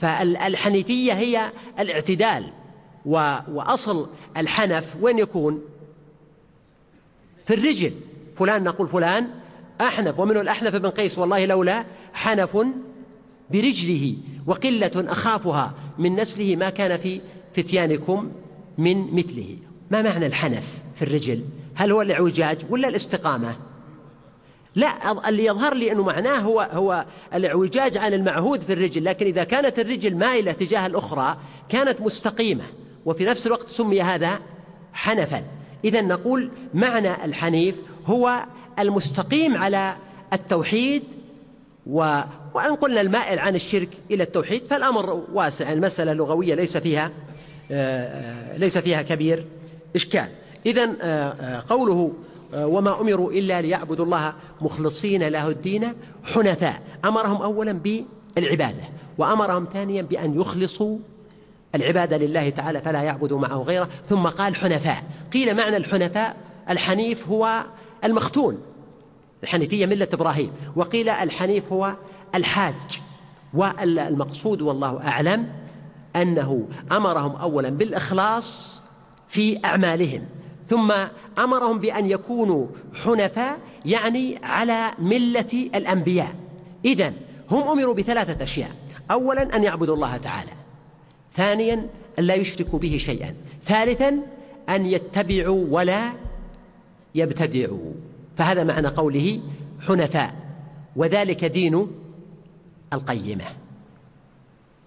فالحنيفية هي الاعتدال وأصل الحنف وين يكون؟ في الرجل. فلان نقول فلان أحنف ومنه الأحنف بن قيس والله لولا حنف برجله وقلة أخافها من نسله ما كان في فتيانكم من مثله. ما معنى الحنف في الرجل؟ هل هو الاعوجاج ولا الاستقامة؟ لا اللي يظهر لي أنه معناه هو هو الاعوجاج عن المعهود في الرجل لكن إذا كانت الرجل مائلة تجاه الأخرى كانت مستقيمة وفي نفس الوقت سمي هذا حنفا. إذا نقول معنى الحنيف هو المستقيم على التوحيد و... وأن قلنا المائل عن الشرك إلى التوحيد فالأمر واسع المسألة اللغوية ليس فيها ليس فيها كبير. إشكال. إذا آه، قوله وما أمروا إلا ليعبدوا الله مخلصين له الدين حنفاء. أمرهم أولا بالعبادة وأمرهم ثانيا بأن يخلصوا العبادة لله تعالى فلا يعبدوا معه غيره ثم قال حنفاء. قيل معنى الحنفاء الحنيف هو المختون الحنيفية ملة إبراهيم وقيل الحنيف هو الحاج والمقصود والله أعلم أنه أمرهم أولا بالإخلاص في أعمالهم. ثم أمرهم بأن يكونوا حنفاء يعني على ملة الأنبياء. إذا هم أمروا بثلاثة أشياء. اولا أن يعبدوا الله تعالى. ثانيا أن لا يشركوا به شيئا. ثالثا أن يتبعوا ولا يبتدعوا. فهذا معنى قوله حنفاء. وذلك دين القيمة.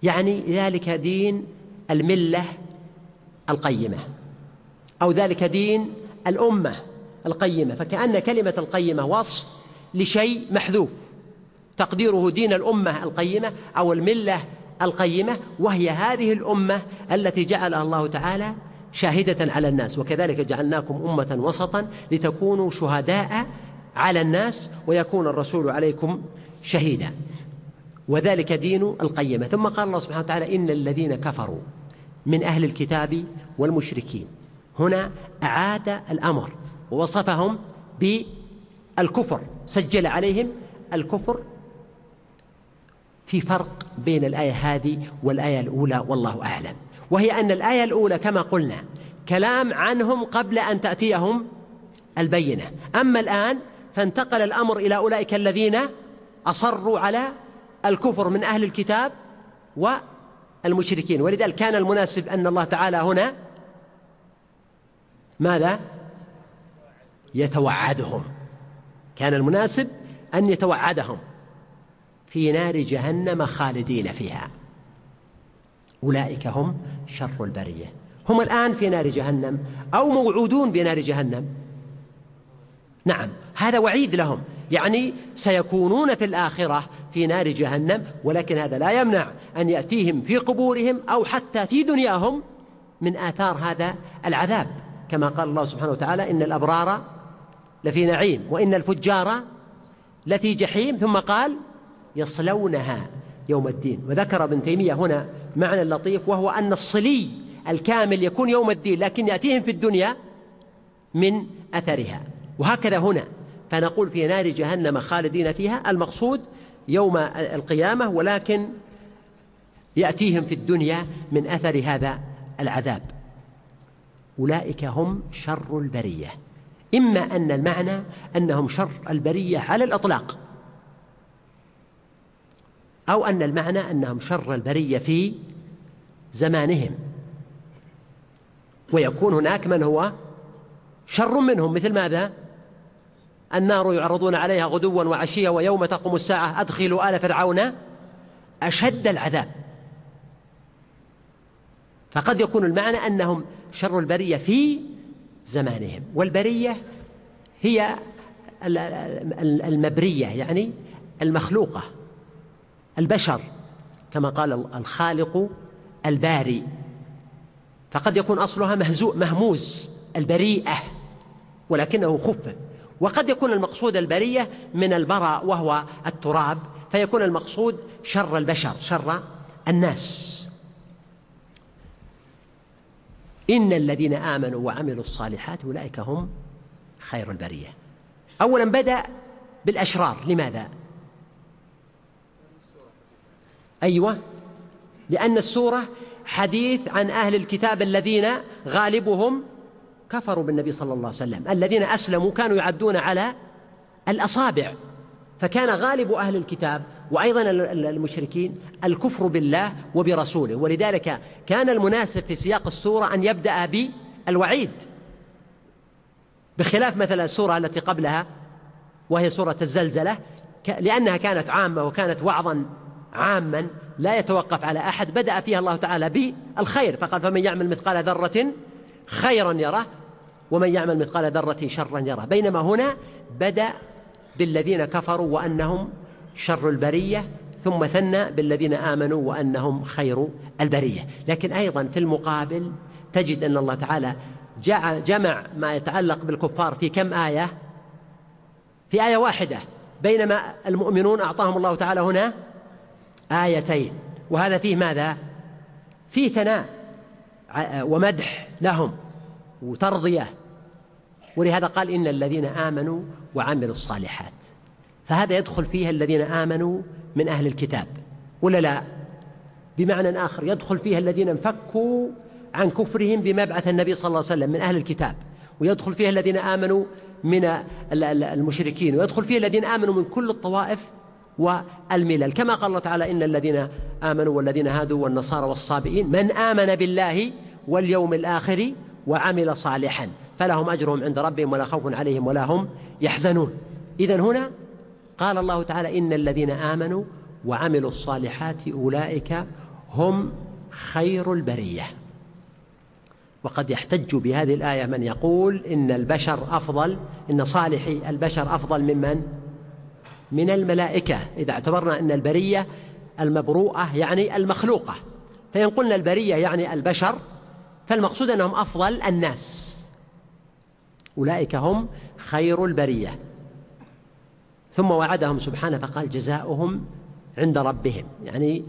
يعني ذلك دين الملة القيمة. أو ذلك دين الأمة القيمة فكأن كلمة القيمة وصف لشيء محذوف. تقديره دين الأمة القيمة أو الملة القيمة وهي هذه الأمة التي جعلها الله تعالى شاهدة على الناس. وكذلك جعلناكم أمة وسطا لتكونوا شهداء على الناس ويكون الرسول عليكم شهيدا. وذلك دين القيمة. ثم قال الله سبحانه وتعالى إن الذين كفروا من أهل الكتاب والمشركين. هنا أعاد الأمر. ووصفهم بالكفر. سجل عليهم الكفر في فرق بين الآية هذه والآية الأولى والله أعلم. وهي أن الآية الأولى كما قلنا كلام عنهم قبل أن تأتيهم البينة. أما الآن فانتقل الأمر إلى أولئك الذين أصروا على الكفر من أهل الكتاب والمشركين. ولذلك كان المناسب أن الله تعالى هنا ماذا؟ يتوعدهم. كان المناسب أن يتوعدهم. في نار جهنم خالدين فيها. أولئك هم شر البرية. هم الآن في نار جهنم أو موعودون بنار جهنم. نعم هذا وعيد لهم. يعني سيكونون في الآخرة في نار جهنم ولكن هذا لا يمنع أن يأتيهم في قبورهم أو حتى في دنياهم من آثار هذا العذاب. كما قال الله سبحانه وتعالى إن الأبرار لفي نعيم وإن الفجار لفي جحيم ثم قال يصلونها يوم الدين. وذكر ابن تيمية هنا معنى لطيف وهو أن الصلي الكامل يكون يوم الدين لكن يأتيهم في الدنيا من أثرها. وهكذا هنا فنقول في نار جهنم خالدين فيها المقصود يوم القيامة ولكن يأتيهم في الدنيا من أثر هذا العذاب. أولئك هم شر البرية. إما أن المعنى أنهم شر البرية على الإطلاق. أو أن المعنى أنهم شر البرية في زمانهم. ويكون هناك من هو شر منهم مثل ماذا؟ النار يعرضون عليها غدوا وعشيا ويوم تقوم الساعة أدخلوا آل فرعون أشد العذاب. فقد يكون المعنى أنهم شر البرية في زمانهم والبرية هي المبرية يعني المخلوقة البشر كما قال الخالق الباري. فقد يكون أصلها مهزوء مهموز البريئة ولكنه خفف. وقد يكون المقصود البرية من البراء وهو التراب فيكون المقصود شر البشر شر الناس. إن الذين آمنوا وعملوا الصالحات أولئك هم خير البرية. أولا بدأ بالأشرار. لماذا؟ أيوة لأن السورة حديث عن أهل الكتاب الذين غالبهم كفروا بالنبي صلى الله عليه وسلم. الذين أسلموا كانوا يعدون على الأصابع. فكان غالب أهل الكتاب وأيضا المشركين الكفر بالله وبرسوله. ولذلك كان المناسب في سياق السورة أن يبدأ بالوعيد بخلاف مثلا السورة التي قبلها وهي سورة الزلزلة لأنها كانت عامة وكانت وعظا عاما لا يتوقف على أحد بدأ فيها الله تعالى بالخير. فقال فمن يعمل مثقال ذرة خيرا يره ومن يعمل مثقال ذرة شرا يره. بينما هنا بدأ بالذين كفروا وأنهم شر البرية ثم ثنى بالذين آمنوا وأنهم خير البرية. لكن أيضا في المقابل تجد أن الله تعالى جمع ما يتعلق بالكفار في كم آية؟ في آية واحدة. بينما المؤمنون أعطاهم الله تعالى هنا آيتين. وهذا فيه ماذا؟ فيه ثناء ومدح لهم وترضية. ولهذا قال إن الذين آمنوا وعملوا الصالحات. فهذا يدخل فيها الذين آمنوا من أهل الكتاب. ولا لا؟ بمعنى آخر يدخل فيها الذين انفكوا عن كفرهم بمبعث النبي صلى الله عليه وسلم من أهل الكتاب. ويدخل فيها الذين آمنوا من المشركين. ويدخل فيها الذين آمنوا من كل الطوائف والملل. كما قال الله تعالى إن الذين آمنوا والذين هادوا والنصارى والصابئين من آمن بالله واليوم الآخر وعمل صالحا فلهم أجرهم عند ربهم ولا خوف عليهم ولا هم يحزنون. إذا هنا قال الله تعالى إن الذين آمنوا وعملوا الصالحات أولئك هم خير البرية. وقد يحتج بهذه الآية من يقول إن البشر أفضل إن صالحي البشر أفضل ممن؟ من الملائكة. إذا اعتبرنا أن البرية المبروءة يعني المخلوقة. فإن قلنا البرية يعني البشر فالمقصود أنهم أفضل الناس. أولئك هم خير البرية. ثم وعدهم سبحانه فقال جزاؤهم عند ربهم. يعني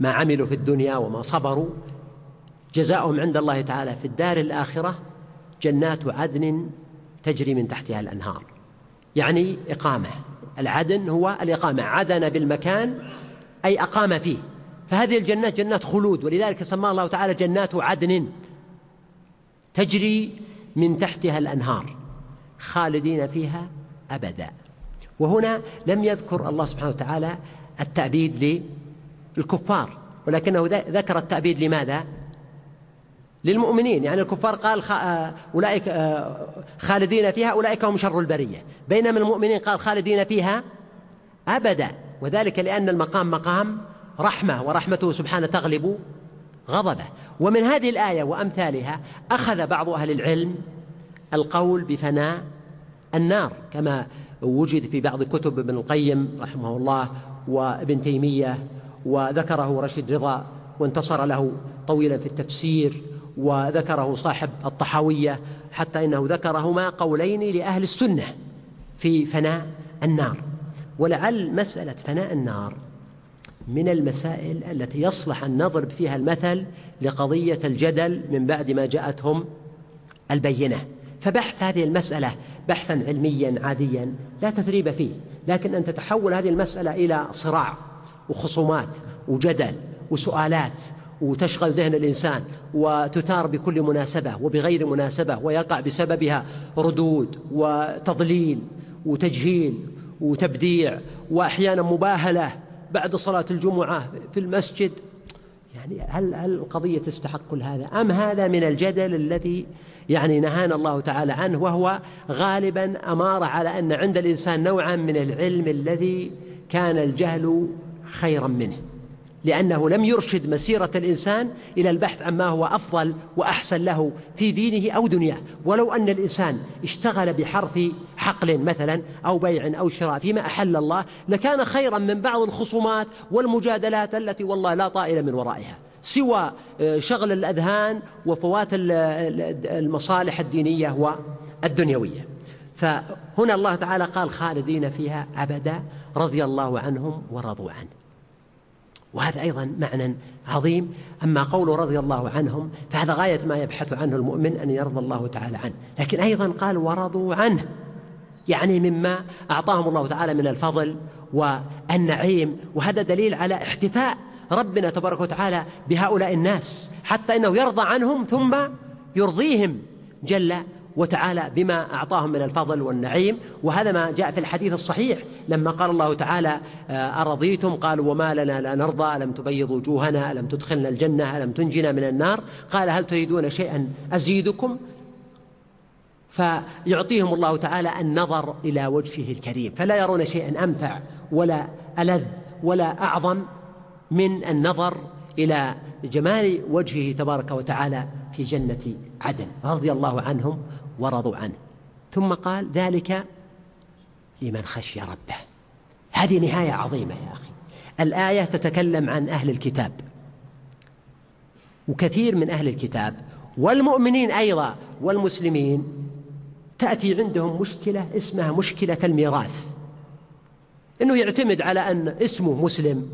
ما عملوا في الدنيا وما صبروا جزاؤهم عند الله تعالى في الدار الآخرة جنات عدن تجري من تحتها الأنهار. يعني إقامة. العدن هو الإقامة. عدن بالمكان أي أقام فيه. فهذه الجنات جنات خلود ولذلك سماها الله تعالى جنات عدن تجري من تحتها الأنهار خالدين فيها أبدا. وهنا لم يذكر الله سبحانه وتعالى التأبيد للكفار ولكنه ذكر التأبيد لماذا؟ للمؤمنين يعني الكفار قال آه، أولئك آه، خالدين فيها أولئك هم شر البرية بينما المؤمنين قال خالدين فيها أبدا وذلك لأن المقام مقام رحمة ورحمته سبحانه تغلب غضبه ومن هذه الآية وأمثالها أخذ بعض أهل العلم القول بفناء النار كما وجد في بعض كتب ابن القيم رحمه الله وابن تيمية وذكره رشيد رضا وانتصر له طويلا في التفسير وذكره صاحب الطحاوية حتى إنه ذكرهما قولين لأهل السنة في فناء النار. ولعل مسألة فناء النار من المسائل التي يصلح أن نضرب فيها المثل لقضية الجدل من بعد ما جاءتهم البينة. فبحث هذه المسألة بحثا علميا عاديا لا تثريب فيه. لكن أن تتحول هذه المسألة إلى صراع وخصومات وجدل وسؤالات وتشغل ذهن الإنسان وتثار بكل مناسبة وبغير مناسبة ويقع بسببها ردود وتضليل وتجهيل وتبديع وأحيانا مباهلة بعد صلاة الجمعة في المسجد. يعني هل هل القضية تستحق كل هذا؟ أم هذا من الجدل الذي يعني نهانا الله تعالى عنه وهو غالبا أمارة على أن عند الإنسان نوعا من العلم الذي كان الجهل خيرا منه لأنه لم يرشد مسيرة الإنسان إلى البحث عما هو أفضل وأحسن له في دينه أو دنياه. ولو أن الإنسان اشتغل بحرث حقل مثلا أو بيع أو شراء فيما أحل الله لكان خيرا من بعض الخصومات والمجادلات التي والله لا طائل من ورائها. سوى آه، شغل الأذهان وفوات المصالح الدينية والدنيوية. فهنا الله تعالى قال خالدين فيها أبدا رضي الله عنهم ورضوا عنه. وهذا أيضا معنى عظيم. أما قوله رضي الله عنهم فهذا غاية ما يبحث عنه المؤمن أن يرضى الله تعالى عنه. لكن أيضا قال ورضوا عنه يعني مما أعطاهم الله تعالى من الفضل والنعيم. وهذا دليل على احتفاء ربنا تبارك وتعالى بهؤلاء الناس حتى إنه يرضى عنهم ثم يرضيهم جل وتعالى بما أعطاهم من الفضل والنعيم. وهذا ما جاء في الحديث الصحيح لما قال الله تعالى آه، أرضيتم؟ قالوا وما لنا لا نرضى ألم تبيض وجوهنا؟ ألم تدخلنا الجنة؟ ألم تنجنا من النار؟ قال هل تريدون شيئا أزيدكم؟ فيعطيهم الله تعالى النظر إلى وجهه الكريم. فلا يرون شيئا أمتع ولا ألذ ولا أعظم من النظر إلى جمال وجهه تبارك وتعالى في جنة عدن رضي الله عنهم ورضوا عنه. ثم قال ذلك لمن خشي ربه. هذه نهاية عظيمة يا أخي. الآية تتكلم عن أهل الكتاب. وكثير من أهل الكتاب والمؤمنين أيضا والمسلمين تأتي عندهم مشكلة اسمها مشكلة الميراث. إنه يعتمد على أن اسمه مسلم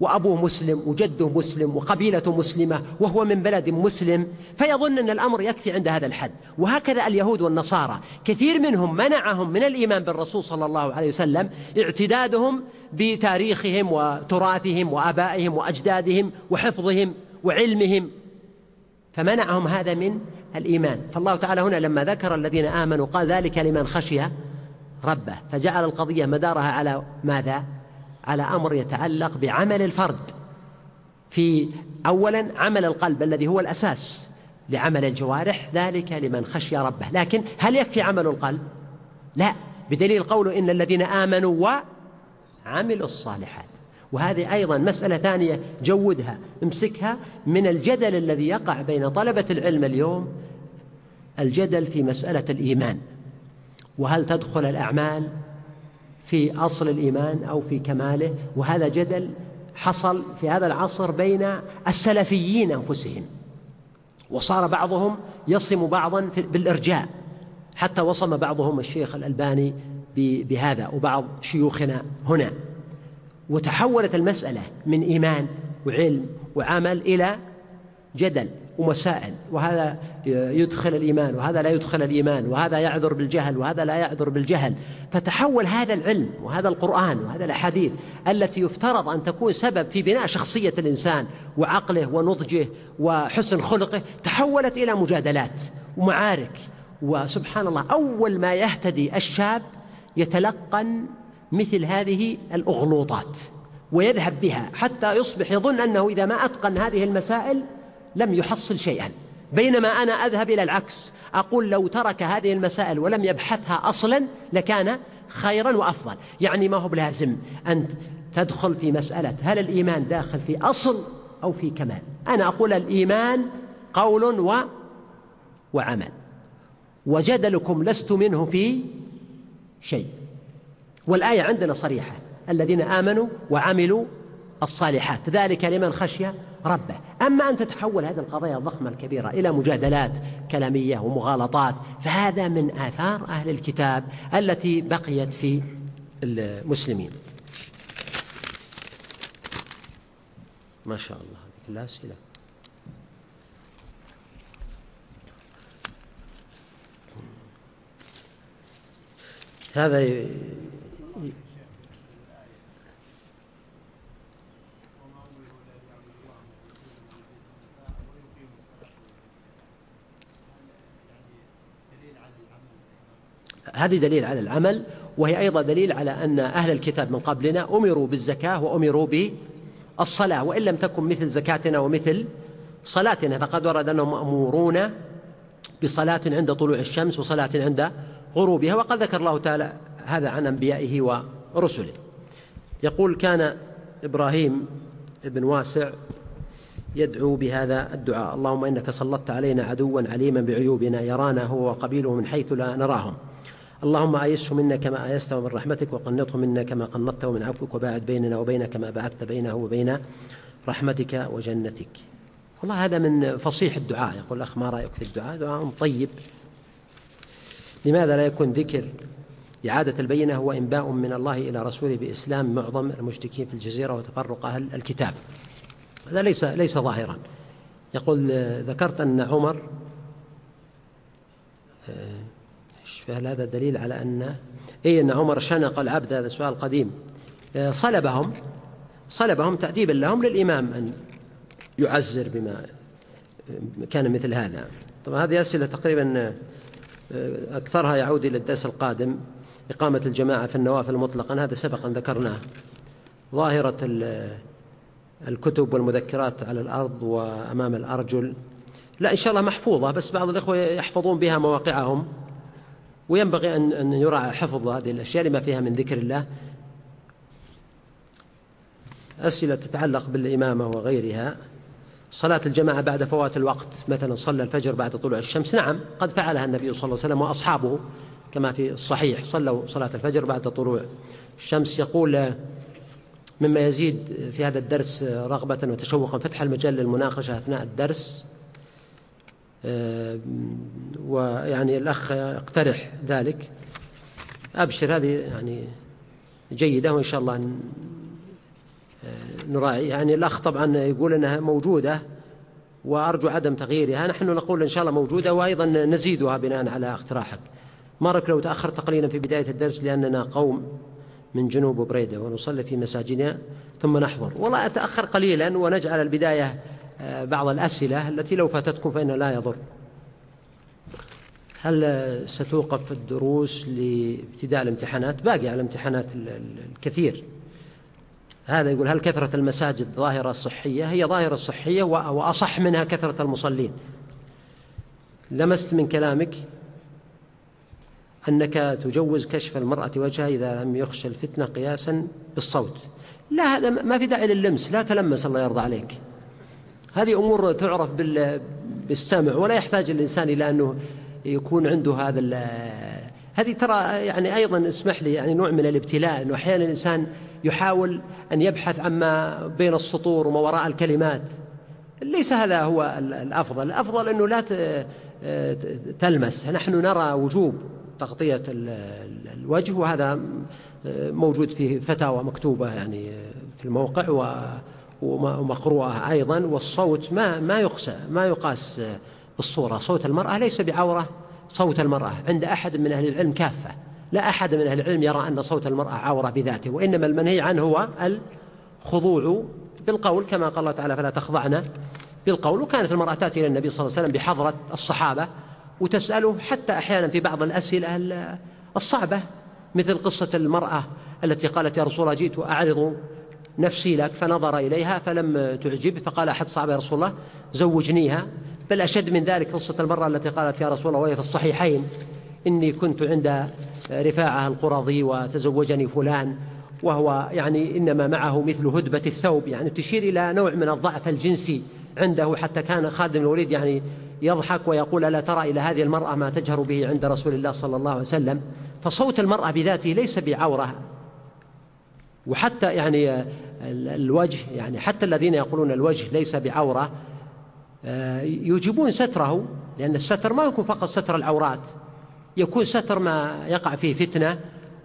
وأبوه مسلم وجده مسلم وقبيلته مسلمة وهو من بلد مسلم فيظن أن الأمر يكفي عند هذا الحد وهكذا اليهود والنصارى كثير منهم منعهم من الإيمان بالرسول صلى الله عليه وسلم اعتدادهم بتاريخهم وتراثهم وآبائهم وأجدادهم وحفظهم وعلمهم فمنعهم هذا من الإيمان فالله تعالى هنا لما ذكر الذين آمنوا قال ذلك لمن خشي ربه فجعل القضية مدارها على ماذا؟ على أمر يتعلق بعمل الفرد. في أولا عمل القلب الذي هو الأساس لعمل الجوارح ذلك لمن خشي ربه. لكن هل يكفي عمل القلب؟ لا. بدليل قوله إن الذين آمنوا وعملوا الصالحات. وهذه أيضا مسألة ثانية جودها امسكها من الجدل الذي يقع بين طلبة العلم اليوم الجدل في مسألة الإيمان. وهل تدخل الأعمال؟ في أصل الإيمان أو في كماله وهذا جدل حصل في هذا العصر بين السلفيين أنفسهم. وصار بعضهم يصم بعضا بالإرجاء. حتى وصم بعضهم الشيخ الألباني بهذا وبعض شيوخنا هنا. وتحولت المسألة من إيمان وعلم وعمل إلى جدل ومسائل وهذا يدخل الإيمان وهذا لا يدخل الإيمان وهذا يعذر بالجهل وهذا لا يعذر بالجهل. فتحول هذا العلم وهذا القرآن وهذا الأحاديث التي يفترض أن تكون سبب في بناء شخصية الإنسان وعقله ونضجه وحسن خلقه تحولت إلى مجادلات ومعارك. وسبحان الله أول ما يهتدي الشاب يتلقن مثل هذه الأغلوطات ويذهب بها حتى يصبح يظن أنه إذا ما أتقن هذه المسائل لم يحصل شيئا. بينما أنا أذهب إلى العكس. أقول لو ترك هذه المسائل ولم يبحثها أصلا لكان خيرا وأفضل. يعني ما هو بلازم أن تدخل في مسألة هل الإيمان داخل في أصل أو في كمال. أنا أقول الإيمان قول و وعمل. وجدلكم لست منه في شيء. والآية عندنا صريحة. الذين آمنوا وعملوا الصالحات. ذلك لمن خشي ربه. أما أن تتحول هذه القضايا الضخمة الكبيرة إلى مجادلات كلامية ومغالطات فهذا من آثار أهل الكتاب التي بقيت في المسلمين. ما شاء الله. هذه كلها أسئلة هذا هذه دليل على العمل وهي أيضا دليل على أن أهل الكتاب من قبلنا أمروا بالزكاة وأمروا بالصلاة وإن لم تكن مثل زكاتنا ومثل صلاتنا فقد ورد أنهم مأمورون بصلاة عند طلوع الشمس وصلاة عند غروبها وقد ذكر الله تعالى هذا عن أنبيائه ورسله. يقول كان إبراهيم بن واسع يدعو بهذا الدعاء اللهم إنك سلطت علينا عدوا عليما بعيوبنا يرانا هو وقبيله من حيث لا نراهم. اللهم آيسه منا كما آيسته من رحمتك وقنطه منا كما قنطته من عفوك وباعد بيننا وبين كما بعدت بينه وبين رحمتك وجنتك. والله هذا من فصيح الدعاء. يقول الأخ ما رأيك في الدعاء؟ دعاء طيب. لماذا لا يكون ذكر إعادة البينة هو إنباء من الله إلى رسوله بإسلام معظم المشركين في الجزيرة وتفرق أهل الكتاب؟ هذا ليس ليس ظاهرا. يقول ذكرت أن عمر آه، فهل هذا دليل على أن أي أن عمر شنق العبد هذا سؤال قديم. آه، صلبهم صلبهم تأديبا لهم للإمام أن يعزر بما كان مثل هذا. طبعا هذه أسئلة تقريبا آه، أكثرها يعود إلى الدرس القادم. إقامة الجماعة في النوافل مطلقا هذا سبقا ذكرناه. ظاهرة الكتب والمذكرات على الأرض وأمام الأرجل. لا إن شاء الله محفوظة بس بعض الإخوة يحفظون بها مواقعهم. وينبغي أن أن يراعى حفظ هذه الأشياء لما فيها من ذكر الله. أسئلة تتعلق بالإمامة وغيرها. صلاة الجماعة بعد فوات الوقت مثلا صلى الفجر بعد طلوع الشمس. نعم قد فعلها النبي صلى الله عليه وسلم وأصحابه كما في الصحيح. صلوا صلاة الفجر بعد طلوع الشمس. يقول مما يزيد في هذا الدرس رغبة وتشوقا فتح المجال للمناقشة أثناء الدرس. ويعني الأخ يقترح ذلك. أبشر هذه يعني جيدة وإن شاء الله آه، نراعي. يعني الأخ طبعا يقول أنها موجودة وأرجو عدم تغييرها. نحن نقول إن شاء الله موجودة وأيضا نزيدها بناء على اقتراحك. ما رأيك لو تأخرت قليلا في بداية الدرس لأننا قوم من جنوب بريدة ونصلي في مساجدنا ثم نحضر. والله أتأخر قليلا ونجعل البداية آه، بعض الأسئلة التي لو فاتتكم فإنه لا يضر. هل ستوقف الدروس لابتداء الامتحانات؟ باقي على الامتحانات الكثير. هذا يقول هل كثرة المساجد ظاهرة صحية؟ هي ظاهرة صحية وأصح منها كثرة المصلين. لمست من كلامك أنك تجوز كشف المرأة وجهها إذا لم يخشى الفتنة قياسا بالصوت. لا هذا ما في داعي لللمس. لا تلمس الله يرضى عليك. هذه أمور تعرف بالسمع ولا يحتاج الإنسان إلى أنه يكون عنده هذا هذه ترى يعني أيضا اسمح لي يعني نوع من الابتلاء أنه أحيانا الإنسان يحاول أن يبحث عما بين السطور وما وراء الكلمات. ليس هذا هو الأفضل الأفضل أنه لا تلمس. نحن نرى وجوب تغطية الوجه وهذا موجود في فتاوى مكتوبة يعني في الموقع ومقروءة أيضا والصوت ما ما يقسى ما يقاس بالصورة. صوت المرأة ليس بعورة صوت المرأة عند أحد من أهل العلم كافة. لا أحد من أهل العلم يرى أن صوت المرأة عورة بذاته وإنما المنهي عنه هو الخضوع بالقول كما قال الله تعالى فلا تخضعن بالقول. وكانت المرأة تأتي إلى النبي صلى الله عليه وسلم بحضرة الصحابة وتسأله حتى أحيانا في بعض الأسئلة الصعبة مثل قصة المرأة التي قالت يا رسول الله جئت أعرض نفسي لك فنظر إليها فلم تعجب فقال أحد صحابة يا رسول الله زوجنيها. بل أشد من ذلك قصة المرأة التي قالت يا رسول الله وهي في الصحيحين إني كنت عند رفاعة القرظي وتزوجني فلان وهو يعني إنما معه مثل هدبة الثوب. يعني تشير إلى نوع من الضعف الجنسي عنده حتى كان خادم الوليد يعني يضحك ويقول ألا ترى إلى هذه المرأة ما تجهر به عند رسول الله صلى الله عليه وسلم؟ فصوت المرأة بذاته ليس بعورة. وحتى يعني الوجه يعني حتى الذين يقولون الوجه ليس بعورة آه، يوجبون ستره لأن الستر ما يكون فقط ستر العورات يكون ستر ما يقع فيه فتنة.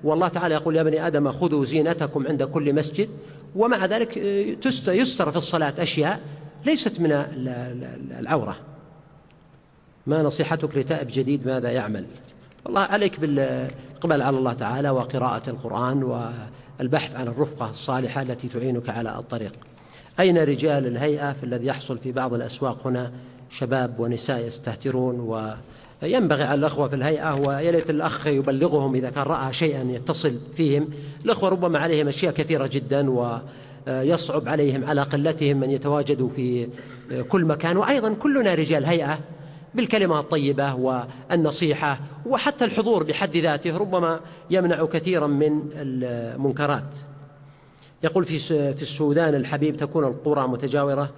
والله تعالى يقول يا بني آدم خذوا زينتكم عند كل مسجد ومع ذلك آه، يستر في الصلاة أشياء ليست من العورة. ما نصيحتك لتائب جديد ماذا يعمل؟ والله عليك بالإقبال على الله تعالى وقراءة القرآن والبحث عن الرفقة الصالحة التي تعينك على الطريق. أين رجال الهيئة في الذي يحصل في بعض الأسواق هنا؟ شباب ونساء يستهترون وينبغي على الأخوة في الهيئة ويا ليت الأخ يبلغهم إذا كان رأى شيئا يتصل فيهم. الأخوة ربما عليهم أشياء كثيرة جدا ويصعب عليهم على قلتهم من يتواجدوا في كل مكان. وأيضا كلنا رجال هيئة بالكلمة الطيبة والنصيحة وحتى الحضور بحد ذاته ربما يمنع كثيرا من المنكرات. يقول في في السودان الحبيب تكون القرى متجاورة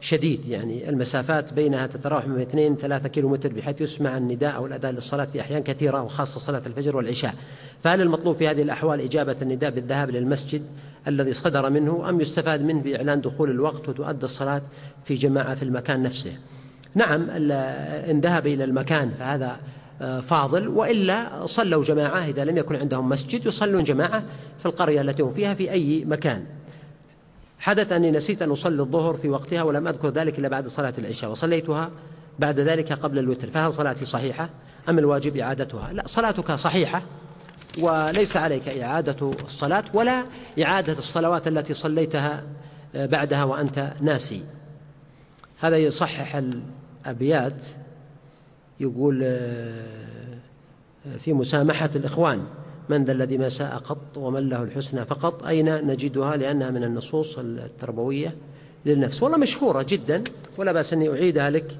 شديد يعني المسافات بينها تتراوح من اثنين ثلاثة كيلو متر بحيث يسمع النداء أو الأذان للصلاة في أحيان كثيرة وخاصة صلاة الفجر والعشاء. فهل المطلوب في هذه الأحوال إجابة النداء بالذهاب للمسجد الذي صدر منه أم يستفاد منه بإعلان دخول الوقت وتؤدى الصلاة في جماعة في المكان نفسه؟ نعم إن ذهب إلى المكان فهذا آه، فاضل وإلا صلوا جماعة إذا لم يكن عندهم مسجد يصلون جماعة في القرية التي هم فيها في أي مكان. حدث أني نسيت أن أصلي الظهر في وقتها ولم أذكر ذلك إلا بعد صلاة العشاء وصليتها بعد ذلك قبل الوتر فهل صلاتي صحيحة أم الواجب إعادتها؟ لا صلاتك صحيحة وليس عليك إعادة الصلاة ولا إعادة الصلوات التي صليتها آه، بعدها وأنت ناسي. هذا يصحح الابيات يقول آه، في مسامحة الإخوان من ذا الذي ما ساء قط ومن له الحسنى فقط أين نجدها لأنها من النصوص التربوية للنفس؟ والله مشهورة جدا ولا بأس أني أعيدها لك.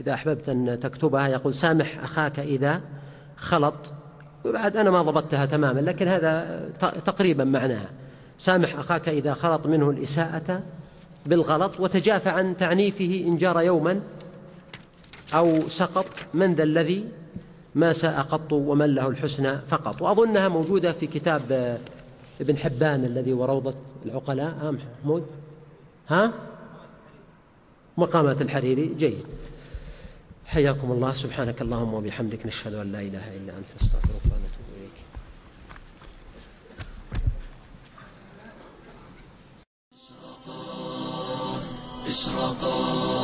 إذا أحببت أن تكتبها يقول سامح أخاك إذا خلط. وبعد أنا ما ضبطتها تماما لكن هذا تقريبا معناها. سامح أخاك إذا خلط منه الإساءة بالغلط وتجافى عن تعنيفه إن جار يوما أو سقط من ذا الذي ما ساء قط ومن له الحسنى فقط. وأظنها موجودة في كتاب آه، ابن حبان الذي هو روضة العقلاء. ها محمود؟ ها؟ مقامات الحريري. جيد. حياكم الله. سبحانك اللهم وبحمدك. نشهد أن لا إله إلا أنت. نستغفرك ونتوب إشراقات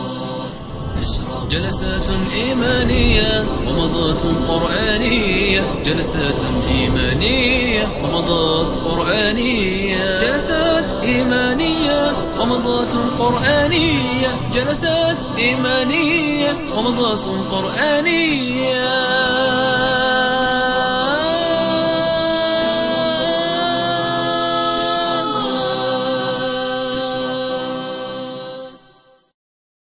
جلسات إيمانية ومضات قرآنية. جلسات إيمانية ومضات قرآنية. جلسات إيمانية ومضات قرآنية. جلسات إيمانية ومضات قرآنية.